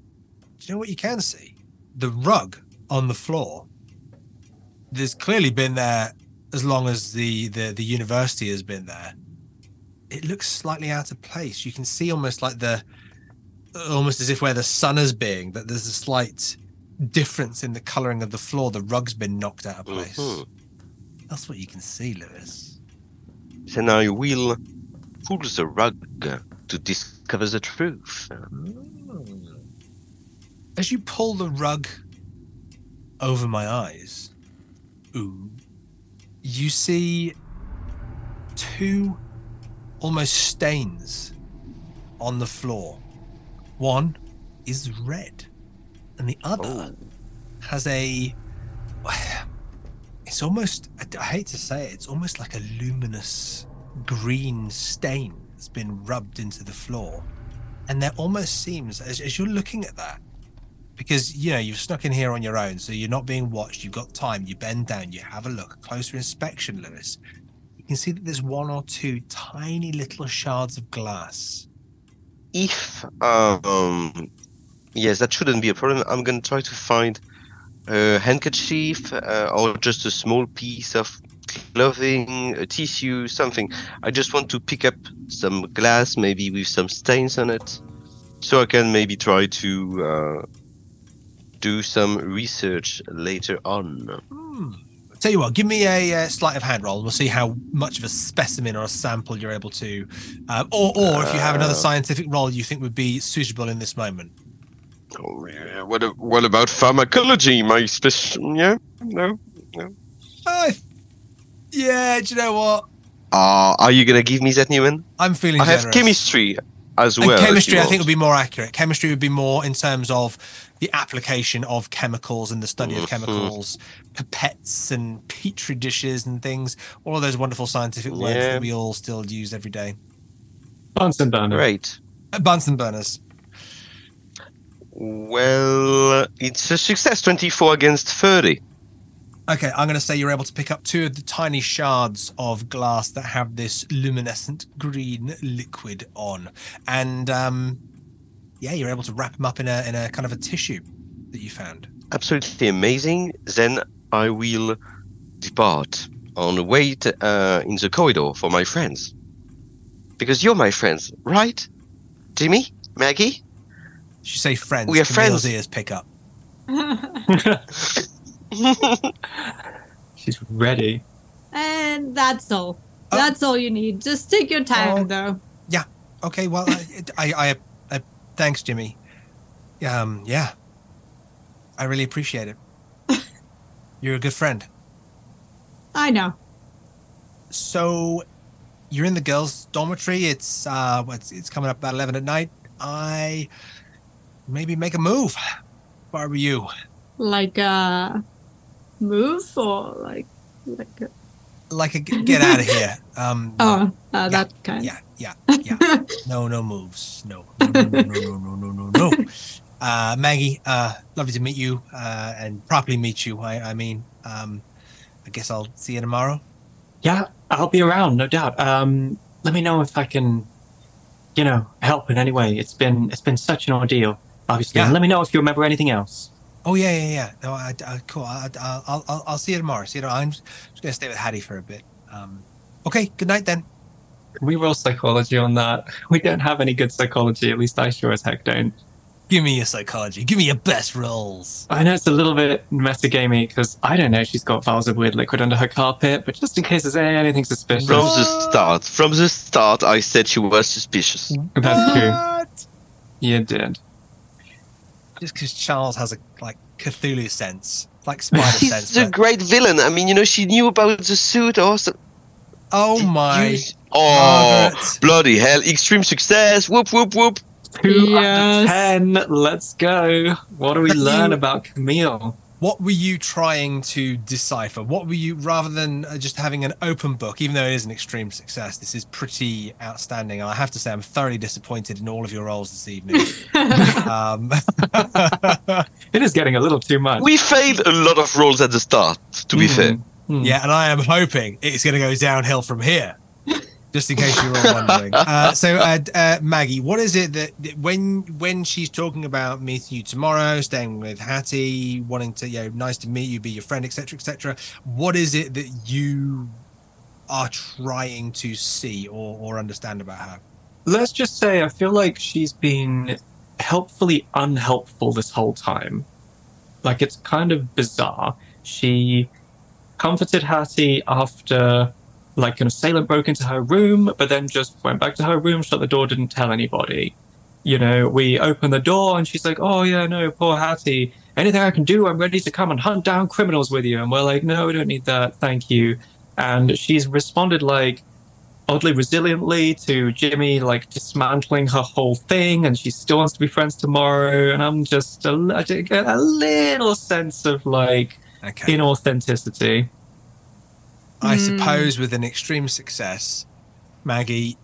Do you know what you can see? The rug on the floor. There's clearly been there as long as the the the university has been there. It looks slightly out of place. You can see almost like the almost as if where the sun is being that there's a slight difference in the coloring of the floor. The rug's been knocked out of place. Mhm. That's what you can see, Lewis. Then I will pull the rug to discover the truth. As you pull the rug over my eyes, ooh, you see two almost stains on the floor. One is red, and the other oh. has a. It's almost. I, I hate to say it. It's almost like a luminous green stain that's been rubbed into the floor, and there almost seems as, as you're looking at that, because you know you've snuck in here on your own, so you're not being watched. You've got time. You bend down. You have a look, closer inspection, Lewis. You can see that there's one or two tiny little shards of glass. If, um, yes, that shouldn't be a problem. I'm going to try to find a handkerchief uh, or just a small piece of clothing, a tissue, something. I just want to pick up some glass, maybe with some stains on it, so I can maybe try to uh, do some research later on. Hmm. Tell you what, give me a uh, sleight of hand roll. We'll see how much of a specimen or a sample you're able to, um, or or if you have another Uh. scientific roll you think would be suitable in this moment. Oh, yeah. What, a- what about pharmacology? My special, yeah, no. no. Uh, yeah, do you know what? Uh, are you gonna give me that, Newman? I'm feeling. I have chemistry as well. if chemistry, you I think, would be more accurate. Chemistry would be more in terms of the application of chemicals and the study of Mhm. chemicals, pipettes and petri dishes and things. All of those wonderful scientific words Yeah. that we all still use every day. Bunsen burner. Great. Uh, Bunsen burners. Well, it's a success. Twenty-four against thirty. Okay, I'm going to say you're able to pick up two of the tiny shards of glass that have this luminescent green liquid on, and um, yeah, you're able to wrap them up in a in a kind of a tissue that you found. Absolutely amazing. Then I will depart and wait uh, in the corridor for my friends. Because you're my friends, right? Jimmy, Maggie. She say friends. We are Camille's friends. ears pick up. She's ready. and that's all. Oh. That's all you need. Just take your time, Oh. though. Yeah. Okay, well, I, I, I, I, thanks, Jimmy. Um, yeah, I really appreciate it. You're a good friend. I know. So, you're in the girls' dormitory. It's uh, what's it's coming up about eleven at night. I maybe make a move. If I were you, Like uh move or like like a... like a get out of here. Um oh uh, yeah, that kind. yeah yeah yeah. No no moves. No no no no no no no, no. Uh, maggie uh lovely to meet you uh and properly meet you i i mean um i guess i'll see you tomorrow. Yeah i'll be around no doubt. Um let me know if i can you know help in any way. It's been it's been such an ordeal obviously. Yeah. let me know if you remember anything else. Oh yeah, yeah, yeah. No, I, I cool. I, I, I'll, I'll, I'll see you tomorrow. See you. Tomorrow. I'm just gonna stay with Hattie for a bit. Um, okay. Good night then. We roll psychology on that? We don't have any good psychology, at least I sure as heck don't. Give me your psychology. Give me your best rolls. I know it's a little bit metagamey because I don't know she's got vials of weird liquid under her carpet, but just in case there's anything suspicious. From the start, from the start, I said she was suspicious. That's true. You did. Just because Charles has a like Cthulhu sense, like spider sense. She's a but- great villain. I mean, you know, she knew about the suit also. oh my. You- Oh, Margaret. bloody hell. Extreme success. Whoop, whoop, whoop. Two out of ten. Let's go. What do we learn about Camille? What were you trying to decipher? What were you, rather than uh, just having an open book, even though it is an extreme success, this is pretty outstanding. And I have to say, I'm thoroughly disappointed in all of your rolls this evening. um, It is getting a little too much. We failed a lot of rolls at the start, to be Hmm. fair. Hmm. yeah, and I am hoping it's going to go downhill from here. Just in case you were all wondering. Uh, so, uh, uh, Maggie, what is it that, that when when she's talking about meeting you tomorrow, staying with Hattie, wanting to, you know, nice to meet you, be your friend, etc., etc. What is it that you are trying to see or, or understand about her? Let's just say I feel like she's been helpfully unhelpful this whole time. Like it's kind of bizarre. She comforted Hattie after like an assailant broke into her room, but then just went back to her room, shut the door, didn't tell anybody. You know, we open the door and she's like, Oh yeah, no, poor Hattie. Anything I can do, I'm ready to come and hunt down criminals with you. And we're like, No, we don't need that, thank you. And she's responded like oddly resiliently to Jimmy like dismantling her whole thing, and she still wants to be friends tomorrow. And I'm just a, I just get a little sense of like Okay. inauthenticity. I Hmm. suppose with an extreme success, Maggie,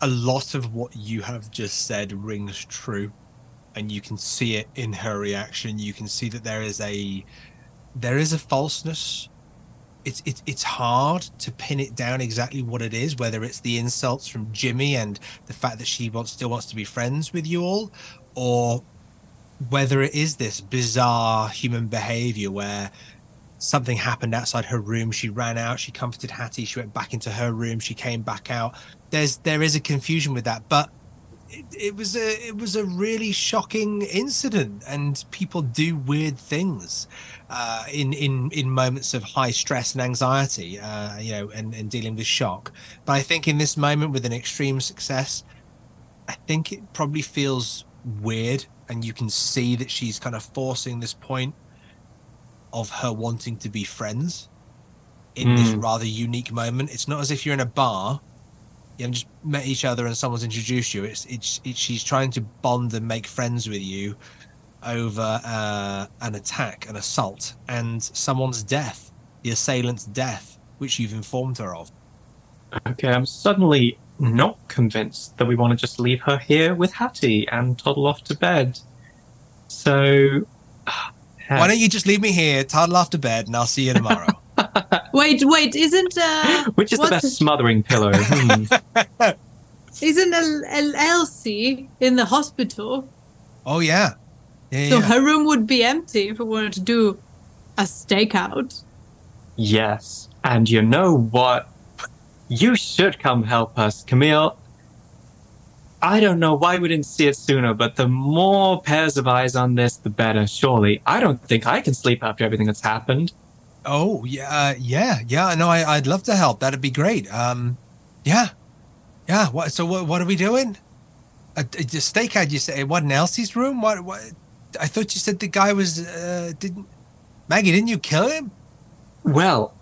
a lot of what you have just said rings true, and you can see it in her reaction. You can see that there is a there is a falseness. It's it's it's hard to pin it down exactly what it is, whether it's the insults from Jimmy and the fact that she wants still wants to be friends with you all, or whether it is this bizarre human behavior where something happened outside her room. She ran out. She comforted Hattie. She went back into her room. She came back out. There's there is a confusion with that, but it, it was a it was a really shocking incident, and people do weird things uh, in in in moments of high stress and anxiety, uh, you know, and and dealing with shock. But I think in this moment with an extreme success, I think it probably feels weird, and you can see that she's kind of forcing this point of her wanting to be friends in this Mm. rather unique moment. It's not as if you're in a bar, you have just met each other and someone's introduced you. It's it's, it's she's trying to bond and make friends with you over uh, an attack, an assault, and someone's death, the assailant's death, which you've informed her of. Okay, I'm suddenly not convinced that we want to just leave her here with Hattie and toddle off to bed. So, Why don't you just leave me here, toddle off to bed, and I'll see you tomorrow. wait, wait, isn't uh, Which is the what's- best smothering pillow? Hmm. isn't El- El- Elsie in the hospital? oh yeah, yeah, So yeah. her room would be empty if we wanted to do a stakeout. Yes. And you know what? You should come help us, Camille. I don't know why we didn't see it sooner, but the more pairs of eyes on this, the better, surely. I don't think I can sleep after everything that's happened. Oh yeah, uh, yeah, yeah. No, I, I'd love to help. That'd be great. Um, yeah, yeah. What? So what? What are we doing? A, a, a stakeout? You say? What? in Elsie's room? What? What? I thought you said the guy was. Uh, didn't Maggie? Didn't you kill him? Well,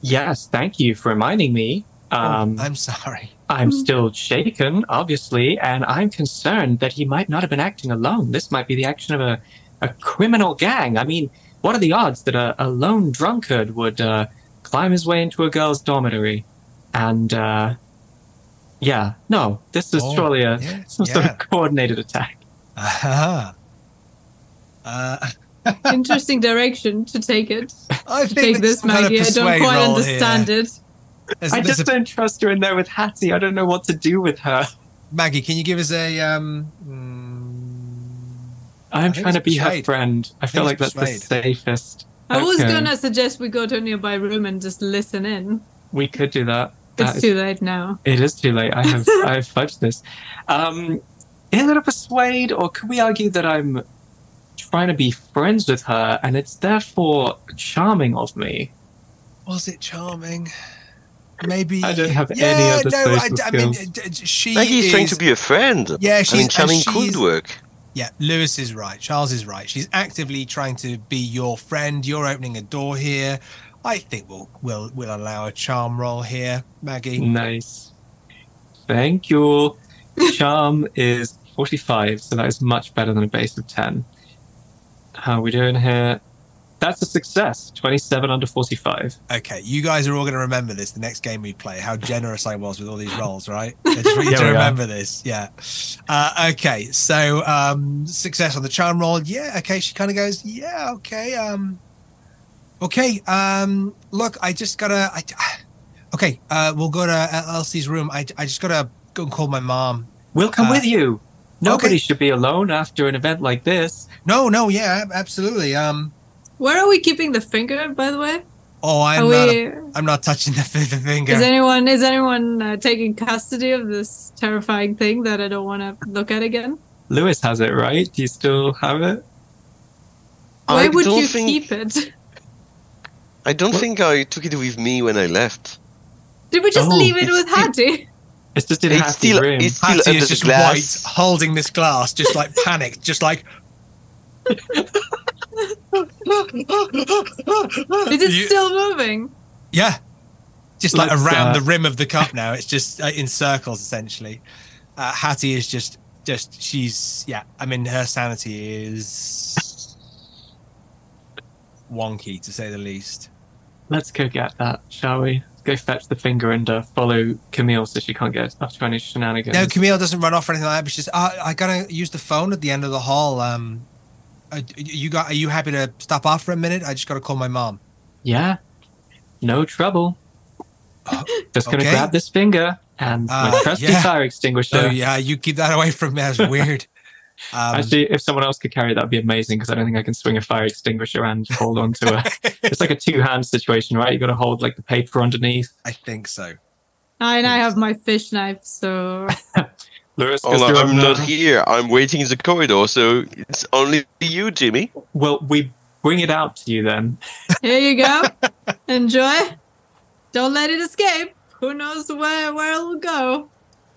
yes, thank you for reminding me. Um, oh, I'm sorry. I'm still shaken, obviously, and I'm concerned that he might not have been acting alone. This might be the action of a, a criminal gang. I mean, what are the odds that a, a lone drunkard would uh, climb his way into a girl's dormitory? And, uh, yeah, no, this is Oh, surely a, yeah, some sort of coordinated attack. Aha. Uh, Interesting direction to take it. I To think take this, some kind of Maggie. I don't quite understand here. it. There's- I there's just a- don't trust her in there with Hattie. I don't know what to do with her. Maggie, can you give us a um? mm, I'm think trying to it's be her friend. I feel like it's that's the safest. I was gonna suggest we go to a nearby room and just listen in. We could do that. That It's is- too late now. It is too late. I have I have fudged this. Um, is it a persuade, or can we argue that I'm trying to be friends with her, and it's therefore charming of me? Was it charming? Maybe I don't have any yeah, other no, I, social I mean, skills. d- d- she Maggie is trying to be a friend. Yeah, I she's mean, and charming she's- could work. Yeah, Lewis is right. Charles is right. She's actively trying to be your friend. You're opening a door here. I think we'll we'll we'll allow a charm roll here, Maggie. Nice. Thank you. Charm is 45, so that is much better than a base of 10. How are we doing here? That's a success. 27 under 45. Okay, you guys are all going to remember this the next game we play. How generous I was with all these rolls, right? I just want you to we are. remember this. Yeah. Uh, okay, so um, success on the charm roll. Yeah. Okay, she kind of goes. Yeah. Okay. Um. Okay. Um. Look, I just gotta. I. Okay. Uh. We'll go to Elsie's room. I. I just gotta go and call my mom. We'll come Uh, with you. Nobody okay. should be alone after an event like this. No. No. Yeah. Absolutely. Um. Where are we keeping the finger, by the way? Oh, I'm are not. we? I'm not touching the, the finger. Is anyone is anyone uh, taking custody of this terrifying thing that I don't want to look at again? Lewis has it, right? Do you still have it? Why I would you think, keep it? I don't think I took it with me when I left. Did we just Oh, leave it with still- Hattie? It's just in It's Hattie's still, room. it's still Hattie is just glass. white, holding this glass, just like panicked, just like. Is it You- still moving? Yeah, just like Let's, around uh, the rim of the cup now. It's just uh, in circles essentially. Uh, Hattie is just, just she's yeah. I mean, her sanity is wonky to say the least. Let's go get that, shall we? Go fetch the finger and uh, follow Camille so she can't get up to any shenanigans. No, Camille doesn't run off or anything like that. But she's, uh, I gotta use the phone at the end of the hall. Um, uh, you got? Are you happy to stop off for a minute? I just gotta call my mom. Yeah, no trouble. Just gonna okay. grab this finger and my Uh, trusty yeah. fire extinguisher. So yeah, you keep that away from me. That's weird. Um, Actually, if someone else could carry that, would be amazing because I don't think I can swing a fire extinguisher and hold on to it. it's like a two-hand situation, right? You got to hold like the paper underneath. I think so. And I have my fish knife, so Lewis, Oh, no, I'm and, not uh, here. I'm waiting in the corridor, so it's only you, Jimmy. Well, we bring it out to you then. here you go. Enjoy. Don't let it escape. Who knows where where it'll go?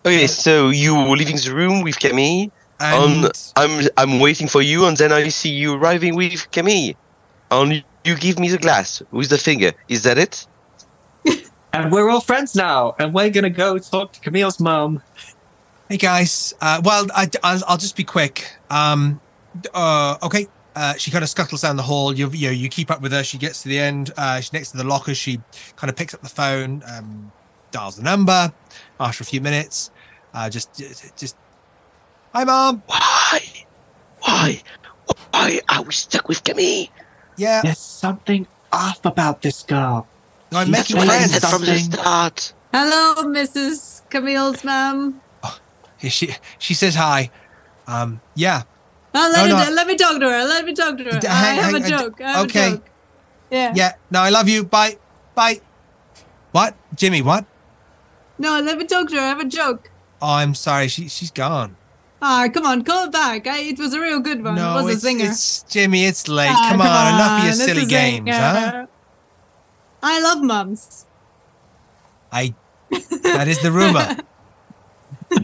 Okay, so you were leaving the room with Camille. And Um, I'm I'm waiting for you, and then I see you arriving with Camille. And you give me the glass with the finger. Is that it? And we're all friends now, and we're gonna go talk to Camille's mum. Hey guys. Uh, well, I, I'll, I'll just be quick. Um, uh, okay. Uh, she kind of scuttles down the hall. You, you, you keep up with her. She gets to the end. Uh, she's next to the locker. She kind of picks up the phone, um, dials the number. After a few minutes, uh, just, just, hi, mom. Why? Why? Why are we stuck with Camille? Yeah, There's something off about this girl. I'm she's making That's what I friends. from the start. Hello, Mrs. Camille's mom. She, she says hi. Um, yeah. Oh, let, No, me, no. let me talk to her. Let me talk to her. I hang- have a joke. I have okay. a joke. Yeah. Yeah. No, I love you. Bye. Bye. What, Jimmy? What? No, let me talk to her. I have a joke. Oh, I'm sorry. She, she's gone. Ah, come on, call it back. I, it was a real good one. no, it was it's, a it's Jimmy. It's late. Ah, come, on, enough of your silly games, huh? I love mums. I. That is the rumor.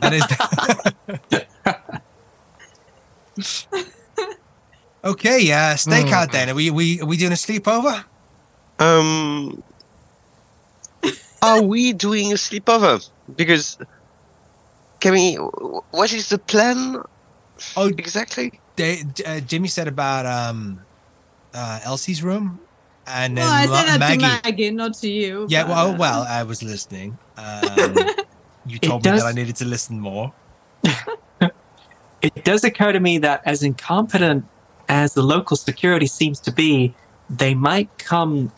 that is. Okay, yeah. Stakeout then. Are we, we are we doing a sleepover? Um, are we doing a sleepover? Because Camille, wh- what is the plan Oh, exactly? they, uh, Jimmy said about um, uh, Elsie's room, and then Well, I Ma- said that Maggie. to Maggie, not to you. Yeah, but, well, uh, well, I was listening. Um, you told me that I needed to listen more. it does occur to me that as incompetent as the local security seems to be, they might come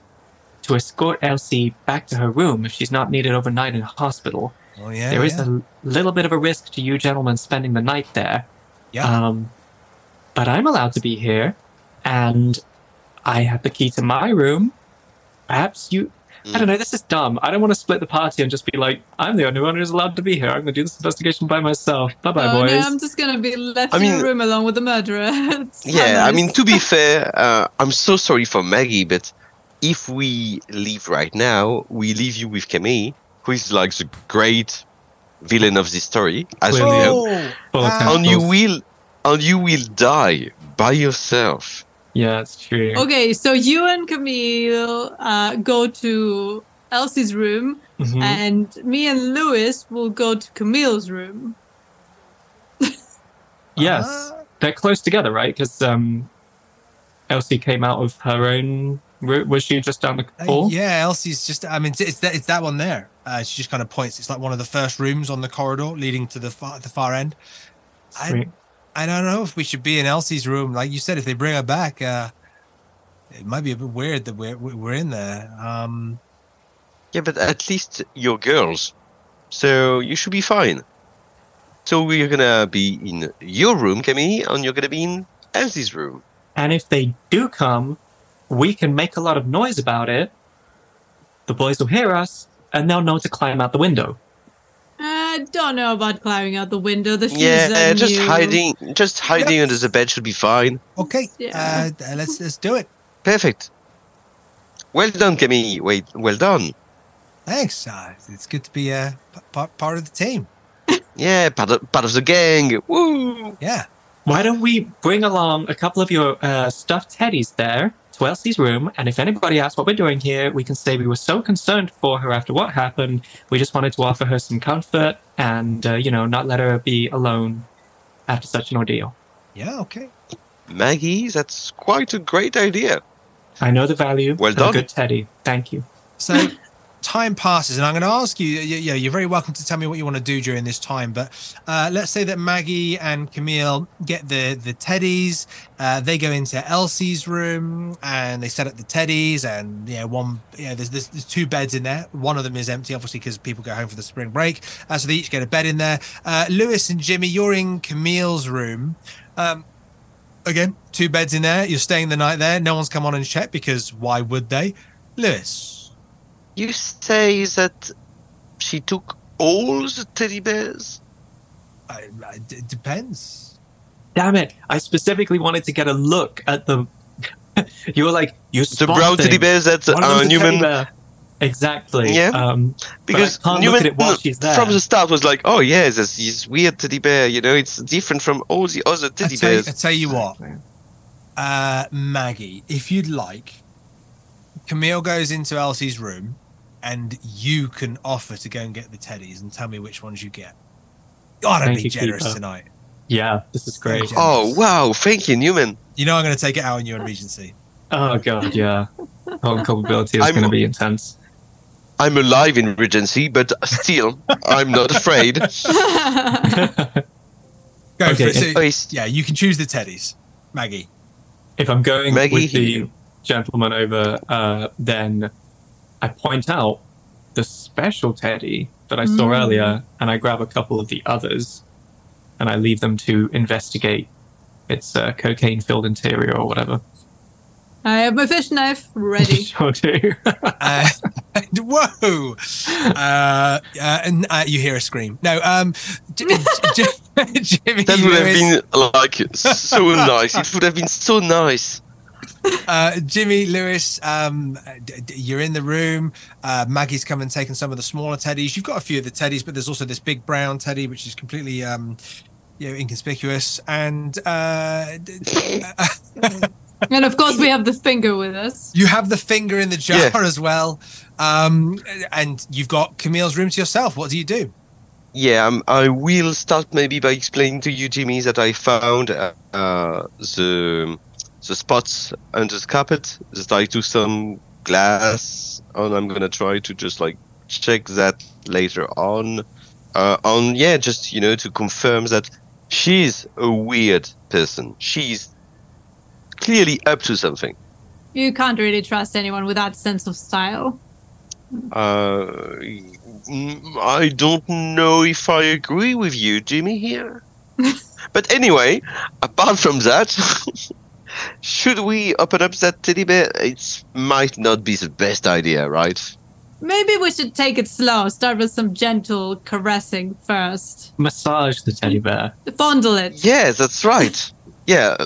to escort Elsie back to her room if she's not needed overnight in a hospital. Oh yeah. There is yeah. a little bit of a risk to you gentlemen spending the night there. Yeah. Um, but I'm allowed to be here, and I have the key to my room. Perhaps you. I don't know. This is dumb. I don't want to split the party and just be like, I'm the only one who's allowed to be here. I'm going to do this investigation by myself. Bye bye, oh boys. no, I'm just gonna be left I in the room along with the murderer. Yeah, I mean, to be fair, uh, I'm so sorry for Maggie, but if we leave right now, we leave you with Camille, who is like the great villain of this story, as you Clearly. know, Oh, Full of and you will, and you will die by yourself. Yeah, it's true. Okay, so you and Camille uh, go to Elsie's room, Mhm. and me and Lewis will go to Camille's room. Yes, Uh, they're close together, right? Because um, Elsie came out of her own room. Was she just down the Uh, hall? yeah, Elsie's just. I mean, it's that it's that one there. Uh, she just kind of points. It's like one of the first rooms on the corridor leading to the far the far end. I, Sweet. I don't know if we should be in Elsie's room. Like you said, if they bring her back, uh, it might be a bit weird that we're we're in there. Um, Yeah, but at least you're girls, so you should be fine. So we're gonna be in your room, Camille, and you're gonna be in Elsie's room. And if they do come, we can make a lot of noise about it. The boys will hear us, and they'll know to climb out the window. I don't know about climbing out the window. The fuse Yeah, are just new. hiding, just hiding under the bed should be fine. okay, Yeah. uh, let's let's do it. Perfect. Well done, Camille. Wait, well done. Thanks. Uh, it's good to be uh, p- part part of the team. Yeah, part of, part of the gang. Woo! Yeah. Why don't we bring along a couple of your uh, stuffed teddies there to Elsie's room? And if anybody asks what we're doing here, we can say we were so concerned for her after what happened. We just wanted to offer her some comfort and, uh, you know, not let her be alone after such an ordeal. Yeah. Okay. Maggie, that's quite a great idea. I know the value Well of a done. good teddy. Thank you. So time passes, and I'm going to ask you. You, you know, you're very welcome to tell me what you want to do during this time. But uh, let's say that Maggie and Camille get the the teddies. Uh, they go into Elsie's room and they set up the teddies, and yeah, one yeah, there's, there's there's two beds in there. One of them is empty, obviously, because people go home for the spring break. Uh, so they each get a bed in there. Uh, Lewis and Jimmy, you're in Camille's room. Um, again, two beds in there. You're staying the night there. No one's come on and checked because why would they? Lewis. You say that she took all the teddy bears? I, I, it depends. Damn it. I specifically wanted to get a look at the. you were like, you The spot brown teddy bears that One of uh, a teddy Newman. Exactly. Yeah. Um, because can't look Newman at it while she's there. from the start was like, oh yeah, there's this weird teddy bear. You know, it's different from all the other I teddy tell, you, bears. I tell you what, uh, Maggie, if you'd like, Camille goes into Elsie's room, and you can offer to go and get the teddies and tell me which ones you get. God, I'd Thank be you, generous Keeper. tonight. Yeah, this is great. Thank. Oh wow, thank you, Newman. You know I'm going to take it out on you in Regency. Oh god, yeah. Oh, culpability is I'm- going to be intense. I'm alive in Regency, but still, I'm not afraid. Go Okay, for it. So, yeah, you can choose the teddies, Maggie. if I'm going Maggie, with the gentleman over, uh, then I point out the special teddy that I saw Mm. earlier, and I grab a couple of the others, and I leave them to investigate its uh, cocaine-filled interior or whatever. I have my fish knife ready. sure do. Uh, whoa! Uh, uh, and uh, you hear a scream. No, um, J- J- J- Jimmy That would have Lewis, been like so nice. It would have been so nice. uh, Jimmy Lewis. Um, d- d- you're in the room. Uh, Maggie's come and taken some of the smaller teddies. You've got a few of the teddies, but there's also this big brown teddy, which is completely, um, you know, inconspicuous. And uh, d- d- uh, and of course, we have the finger with us. you have the finger in the jar Yeah. as well. Um, and you've got Camille's room to yourself. What do you do? Yeah, um, I will start maybe by explaining to you, Jimmy, that I found uh, uh, the the spots under the carpet. That I took some glass, and I'm gonna try to just like check that later on. Uh, on yeah, just you know to confirm that She's a weird person. She's clearly up to something. You can't really trust anyone with that sense of style. Uh, I don't know if I agree with you, Jimmy, here. but anyway, apart from that, should we open up that teddy bear? It might not be the best idea, right? Maybe we should take it slow. Start with some gentle caressing first. Massage the teddy bear. Fondle it. Yeah, that's right. Yeah,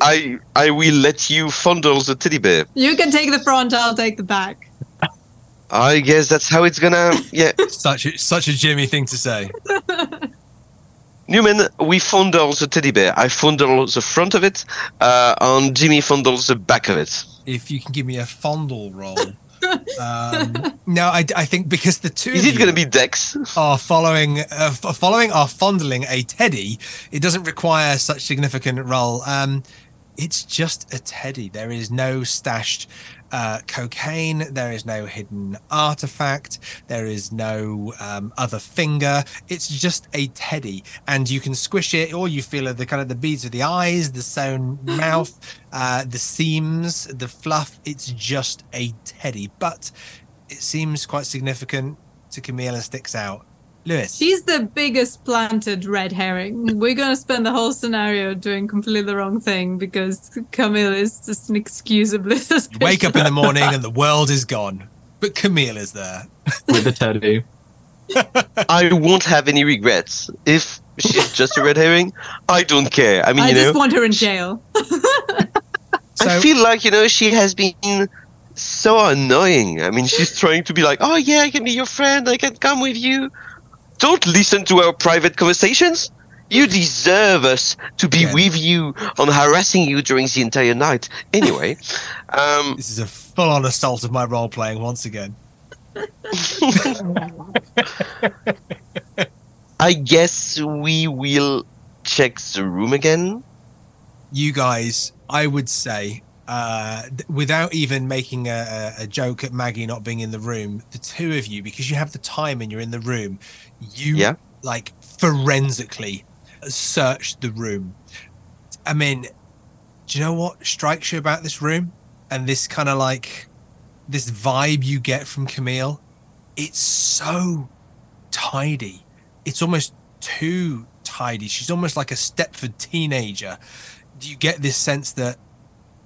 I I will let you fondle the teddy bear. You can take the front, I'll take the back. I guess that's how it's gonna. Yeah, Such a, such a Jimmy thing to say. Newman, we fondle the teddy bear. I fondle the front of it, uh, and Jimmy fondles the back of it. If you can give me a fondle roll. um, no, I, I think because the two Is it gonna be Dex? are following uh, following are fondling a teddy, it doesn't require such significant roll. Um, it's just a teddy. There is no stashed uh, cocaine. There is no hidden artifact. There is no um, other finger. It's just a teddy, and you can squish it. or you feel the kind of the beads of the eyes, the sewn mouth, uh, the seams, the fluff. It's just a teddy, but it seems quite significant to Camille and sticks out. Lewis. She's the biggest planted red herring. We're gonna spend the whole scenario doing completely the wrong thing because Camille is just inexcusably suspicious. Wake up in the morning and the world is gone. But Camille is there. with the teddy. I won't have any regrets. If she's just a red herring, I don't care. I mean, I you just know, want her in jail. So I feel like you know she has been so annoying. I mean, she's trying to be like, "Oh yeah, I can be your friend. I can come with you." Don't listen to our private conversations. You deserve us to be Yeah. with you on harassing you during the entire night. Anyway, um, this is a full on assault of my role playing once again. I guess we will check the room again. You guys, I would say, uh, th- without even making a, a, a joke at Maggie not being in the room, the two of you, because you have the time and you're in the room, you Yeah. like forensically search the room. I mean, do you know what strikes you about this room and this kind of like this vibe you get from Camille? It's so tidy. It's almost too tidy. She's almost like a Stepford teenager. Do you get this sense that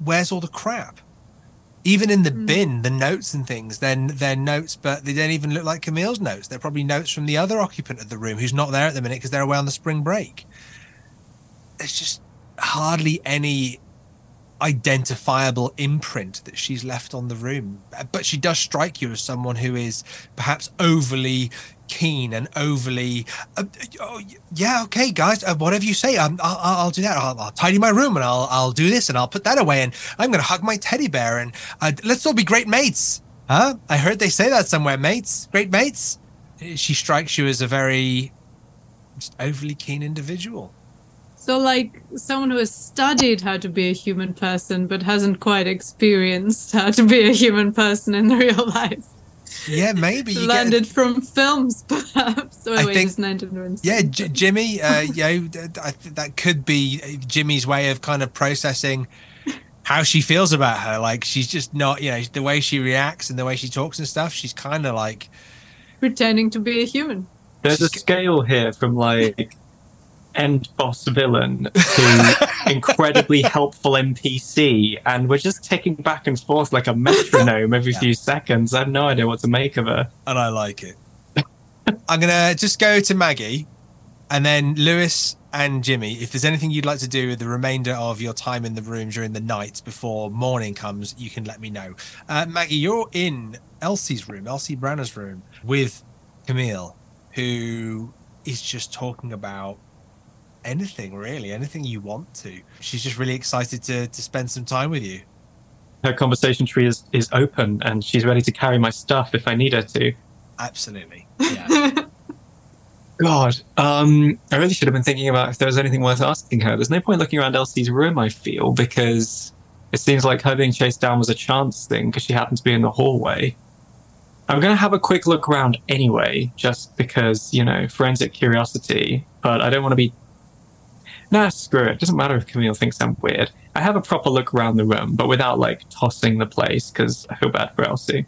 where's all the crap? Even in the Mm. bin, the notes and things, then they're notes, but they don't even look like Camille's notes. They're probably notes from the other occupant of the room who's not there at the minute because they're away on the spring break. There's just hardly any identifiable imprint that she's left on the room. But she does strike you as someone who is perhaps overly keen and overly, uh, oh, yeah, okay, guys, uh, whatever you say, um, I'll, I'll, do that. I'll, I'll tidy my room and I'll, I'll do this and I'll put that away and I'm going to hug my teddy bear and uh, let's all be great mates. Huh? I heard they say that somewhere, mates. Great mates. She strikes you as a very just overly keen individual. So, like someone who has studied how to be a human person but hasn't quite experienced how to be a human person in real life. Yeah, maybe you get Landed from films, perhaps. I wait, think- it's 1920s. Yeah, J- Jimmy. Uh, you know, I think that could be uh, Jimmy's way of kind of processing how she feels about her. Like she's just not, you know, the way she reacts and the way she talks and stuff. She's kind of like, Pretending to be a human. There's a scale here from like end boss villain to incredibly helpful NPC, and we're just ticking back and forth like a metronome every Yeah. few seconds. I have no idea what to make of her. and I like it. I'm gonna just go to Maggie, and then Lewis and Jimmy. If there's anything you'd like to do with the remainder of your time in the room during the night before morning comes, you can let me know. Uh, Maggie, you're in Elsie's room, Elsie Branner's room, with Camille, who is just talking about anything really, anything you want to. She's just really excited to to spend some time with you. Her conversation tree is, is open, and she's ready to carry my stuff if I need her to. Absolutely. Yeah. God, um, I really should have been thinking about if there was anything worth asking her. There's no point looking around Elsie's room, I feel, because it seems like her being chased down was a chance thing because she happened to be in the hallway. I'm going to have a quick look around anyway, just because, you know, forensic curiosity, but I don't want to be Nah, screw it. Doesn't matter if Camille thinks I'm weird. I have a proper look around the room, but without like tossing the place because I feel bad for Elsie.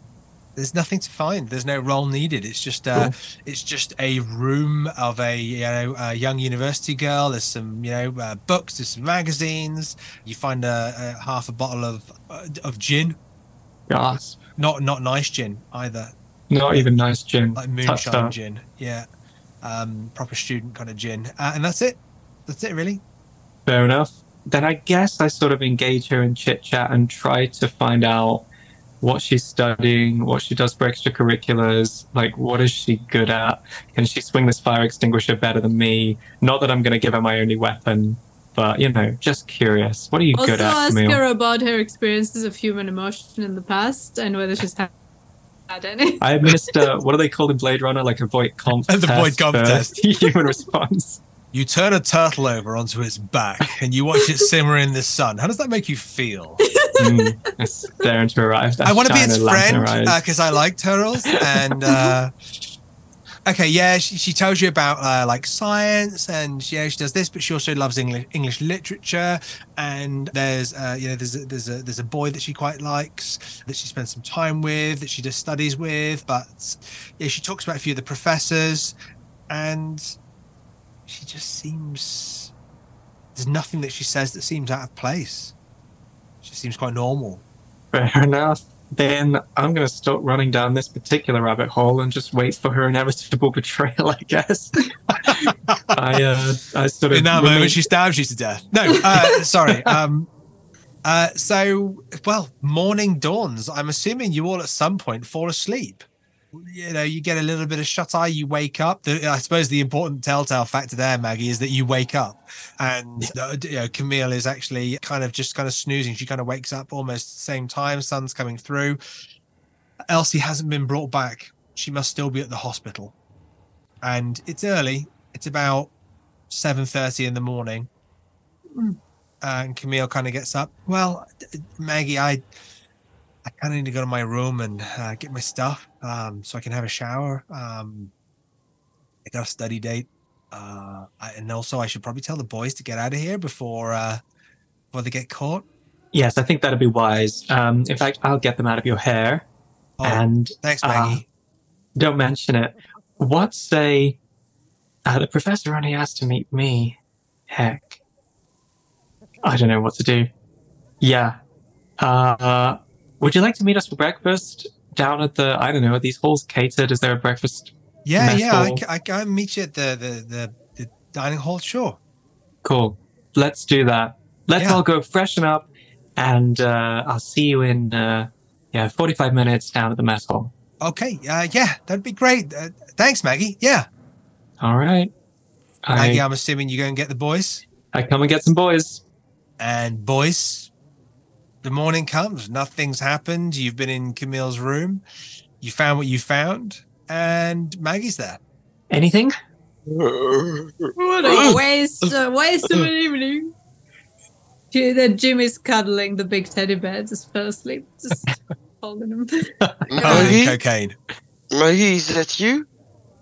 There's nothing to find. There's no roll needed. It's just uh, it's just a room of a you know a young university girl. There's some you know uh, books. There's some magazines. You find a, a half a bottle of uh, of gin. Gasp. Not not nice gin either. Not even nice gin. Like moonshine gin. Yeah, um, proper student kind of gin. Uh, and that's it. That's it really. Fair enough. Then I guess I sort of engage her in chit chat and try to find out what she's studying, what she does for extracurriculars, like what is she good at? Can she swing this fire extinguisher better than me? Not that I'm going to give her my only weapon, but you know, just curious. What are you Also, good at, Also, ask Camille? her about her experiences of human emotion in the past and whether she's had had any. I administer what are they call in Blade Runner, like a void comp The void test comp for test. human response. You turn a turtle over onto its back and you watch it simmer in the sun. How does that make you feel? Mm, I stare into her eyes. I want to be its shine a lamp in her friend because I like turtles. And uh, okay, yeah, she, she tells you about uh, like science, and yeah, she does this, but she also loves English English literature. And there's uh, you know there's a, there's a there's a boy that she quite likes that she spends some time with, that she does studies with. But yeah, she talks about a few of the professors, and she just seems there's nothing that she says that seems out of place. She seems quite normal. Fair enough. Then I'm going to stop running down this particular rabbit hole and just wait for her inevitable betrayal, I guess. I, uh, I sort of. in that remain- moment she stabs you to death no uh sorry um uh so well morning dawns i'm assuming you all at some point fall asleep you know you get a little bit of shut eye you wake up. The, i suppose the important telltale factor there maggie is that you wake up. And uh, you know, camille is actually kind of just kind of snoozing. She kind of wakes up almost the same time sun's coming through. Elsie hasn't been brought back. She must still be at the hospital. And it's early. It's about 7.30 in the morning. Mm. and camille kind of gets up. Well maggie i i kind of need to go to my room and uh, get my stuff um, so i can have a shower um, i got a study date uh, I, and also i should probably tell the boys to get out of here before uh, before they get caught Yes, I think that'd be wise. Um, in fact, I'll get them out of your hair. oh, and thanks uh, maggie don't mention it. What say? Uh, the professor only asked to meet me. Heck. I don't know what to do. Yeah. Uh, would you like to meet us for breakfast down at the, I don't know, are these halls catered? Is there a breakfast? yeah yeah I, hall. I can meet you at the the, the, the dining hall sure Cool. Let's do that. Let's Yeah. all go freshen up and uh, I'll see you in, uh, yeah, 45 minutes down at the mess hall. okay uh, yeah that'd be great uh, thanks maggie yeah All right. maggie I, i'm assuming you go and get the boys I come and get some boys. And boys, the morning comes. Nothing's happened. You've been in Camille's room. You found what you found, and Maggie's there. Anything? What a waste, a waste of an evening. Gee, Then Jimmy's cuddling the big teddy bear, just fell asleep, just holding him. Maggie? cocaine. Maggie, is that you?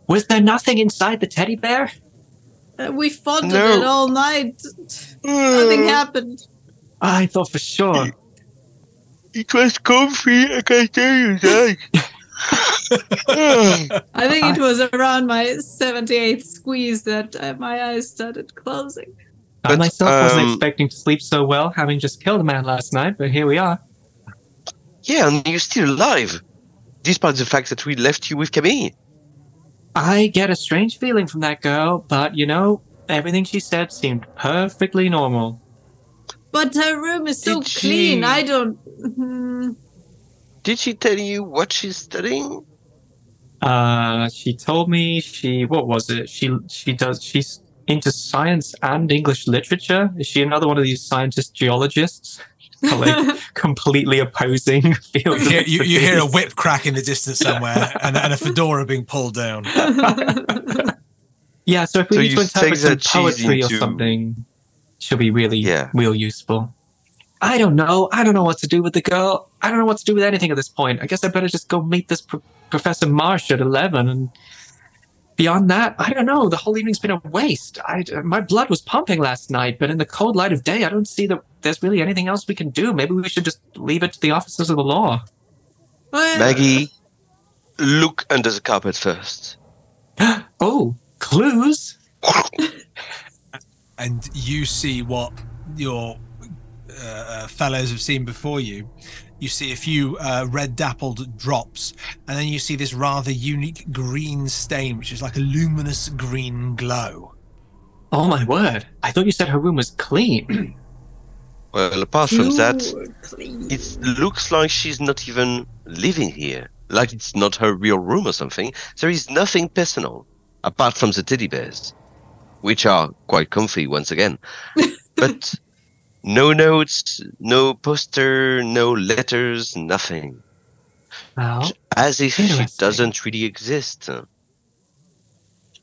Was there nothing inside the teddy bear? Uh, we fondled No. it all night. Nothing happened. I thought for sure. It was comfy, I can tell you that. I think it was around my 78th squeeze that uh, my eyes started closing. I But, myself wasn't um, expecting to sleep so well, having just killed a man last night, but here we are. yeah, and you're still alive. Despite the fact that we left you with Camille. I get a strange feeling from that girl, but you know, everything she said seemed perfectly normal. But her room is so Did clean. she- I don't. Hmm. Did she tell you what she's studying? Uh, she told me she what was it? She she does she's into science and English literature. Is she another one of these scientist geologists? like completely opposing fields. You, of you, you hear a expertise. whip crack in the distance somewhere, and, and a fedora being pulled down. Yeah, so if we So need you to interpret take some that she's poetry or into- something, she'll be really, Yeah. real useful. I don't know. I don't know what to do with the girl. I don't know what to do with anything at this point. I guess I better just go meet this pro- Professor Marsh at 11 and beyond that, I don't know. The whole evening's been a waste. I, my blood was pumping last night, but in the cold light of day, I don't see that there's really anything else we can do. Maybe we should just leave it to the officers of the law. Maggie, look under the carpet first. Oh, clues? and you see what your uh, uh, fellows have seen before you. You see a few uh, red dappled drops, and then you see this rather unique green stain, which is like a luminous green glow. Oh my word! I thought you said her room was clean. Well, apart from that, clean. it looks like she's not even living here. Like it's not her real room or something. There is nothing personal, apart from the teddy bears, which are quite comfy once again. but no notes, no poster, no letters, nothing. Well, As if she doesn't really exist.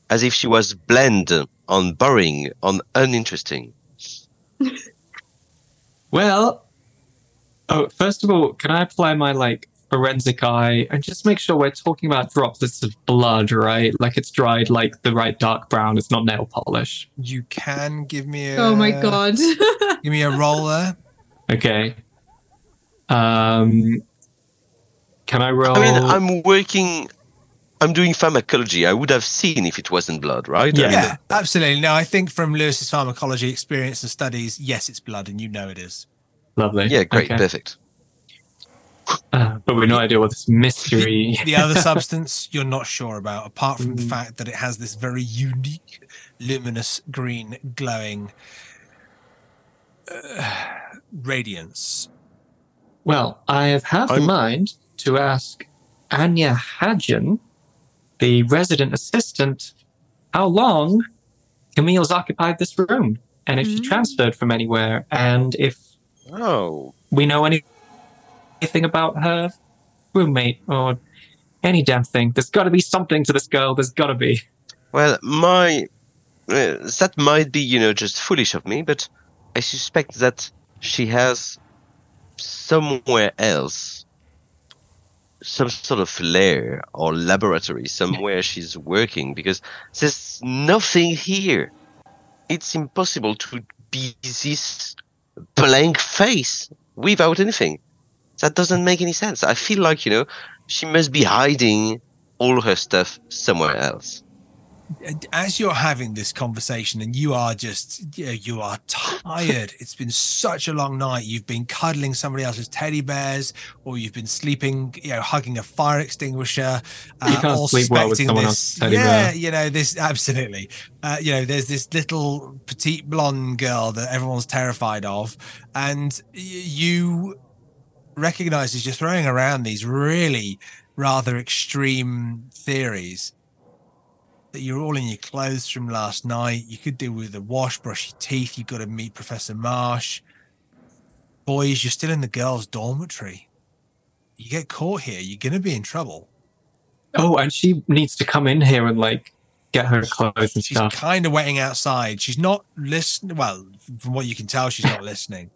As if she was bland, on boring, on uninteresting. well. Oh, first of all, can I apply my like forensic eye and just make sure we're talking about droplets of blood, right? Like it's dried, like the right dark brown. It's not nail polish. You can give me a oh my god. give me a roller. Okay. Um. Can I roll? I mean, I'm working, I'm doing pharmacology. I would have seen if it wasn't blood, right? I Yeah. mean, Yeah, absolutely. No, I think from Luis's pharmacology experience and studies, yes, it's blood, and you know it is. Lovely. yeah, great, Okay. perfect. Uh, but we've no idea what this mystery. The other substance you're not sure about, apart from the Mm. fact that it has this very unique, luminous green, glowing uh, radiance. Well, I have half a mind to ask Anya Hadjian, the resident assistant, how long Camille's occupied this room, and if she Mm. transferred from anywhere, and if Oh, we know any- anything about her roommate or any damn thing. There's got to be something to this girl. There's got to be. well, my. Uh, that might be, you know, just foolish of me, but I suspect that she has somewhere else some sort of lair or laboratory somewhere she's working because there's nothing here. It's impossible to be this blank face without anything. That doesn't make any sense. I feel like, you know, she must be hiding all her stuff somewhere else. As you're having this conversation, and you are just, you, know, you are tired. It's been such a long night. You've been cuddling somebody else's teddy bears, or you've been sleeping, you know, hugging a fire extinguisher. uh, You can't all sleep well with suspecting someone this- else's teddy yeah, bear. you know, this absolutely. Uh, you know, there's this little petite blonde girl that everyone's terrified of, and y- you recognize as you're throwing around these really rather extreme theories that you're all in your clothes from last night. You could do with a wash, brush your teeth. You've got to meet Professor Marsh. Boys, you're still in the girls' dormitory. You get caught here, you're going to be in trouble. Oh, and she needs to come in here and like get her clothes and She's stuff. kind of waiting outside. She's not listening. Well, from what you can tell, she's not listening.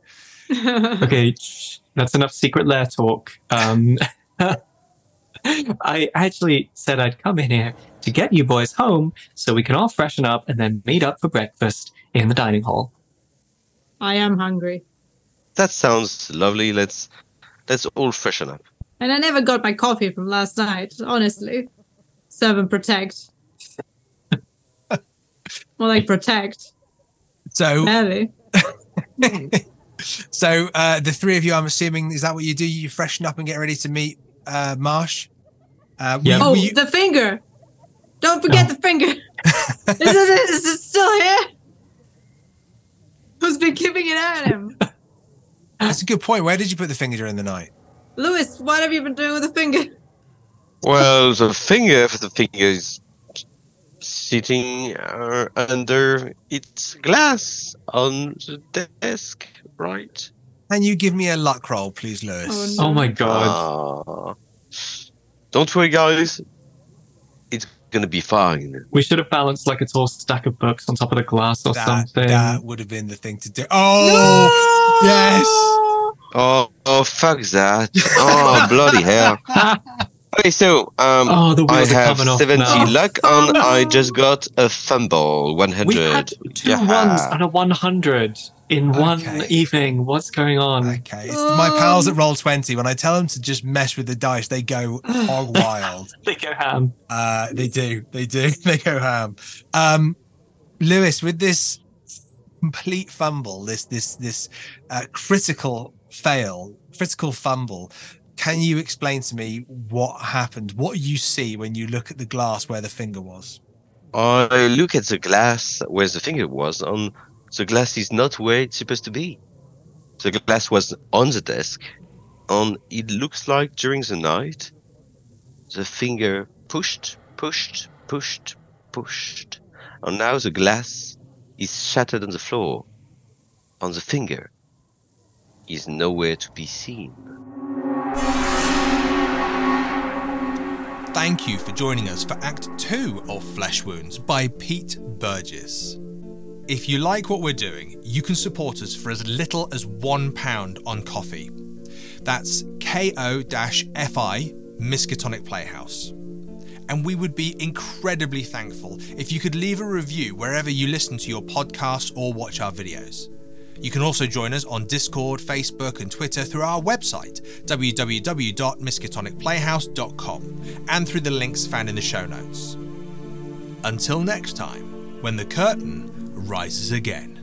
Okay, that's enough secret lair talk. Um, I actually said I'd come in here to get you boys home so we can all freshen up and then meet up for breakfast in the dining hall. I am hungry. That sounds lovely. Let's let's all freshen up. And I never got my coffee from last night, honestly. Serve and protect. More like protect. So, Barely. So uh, the three of you, I'm assuming, is that what you do? You freshen up and get ready to meet uh, Marsh. Uh, Yeah. you- Oh, you- the finger! Don't forget Oh. the finger! is, it, is it still here? Who's been keeping it at him? that's a good point. Where did you put the finger during the night? Luis, what have you been doing with the finger? Well, the finger, the finger is sitting uh, under its glass on the desk, right? Can you give me a luck roll, please, Luis? Oh, no. Oh my god. Ah. don't worry, guys. It's gonna be fine. We should have balanced like a tall stack of books on top of the glass or that, something. that would have been the thing to do. Oh, yes. Oh, oh, fuck that! Oh, bloody hell! Okay, so um, Oh, the I wheels are have coming off 70 now. luck on. I just got a fumble. 100. We had two Yeah. ones and a 100 in one Okay. evening. What's going on? Okay, it's my pals at Roll20. When I tell them to just mess with the dice, they go hog wild. They go ham. Uh, they do, they do, they go ham. Um, Luis, with this complete fumble, this this this uh, critical fail, critical fumble, can you explain to me what happened? What you see when you look at the glass where the finger was? I look at the glass where the finger was. On the glass is not where it's supposed to be. The glass was on the desk, and it looks like during the night, the finger pushed, pushed, pushed, pushed, and now the glass is shattered on the floor, and the finger is nowhere to be seen. Thank you for joining us for Act 2 of Flesh Wounds by Pete Burgess. If you like what we're doing, you can support us for as little as £1 on Ko-fi. That's ko-fi Miskatonic Playhouse. And we would be incredibly thankful if you could leave a review wherever you listen to your podcasts or watch our videos. You can also join us on Discord, Facebook, and Twitter through our website, www.miskatonicplayhouse.com, and through the links found in the show notes. Until next time, when the curtain rises again.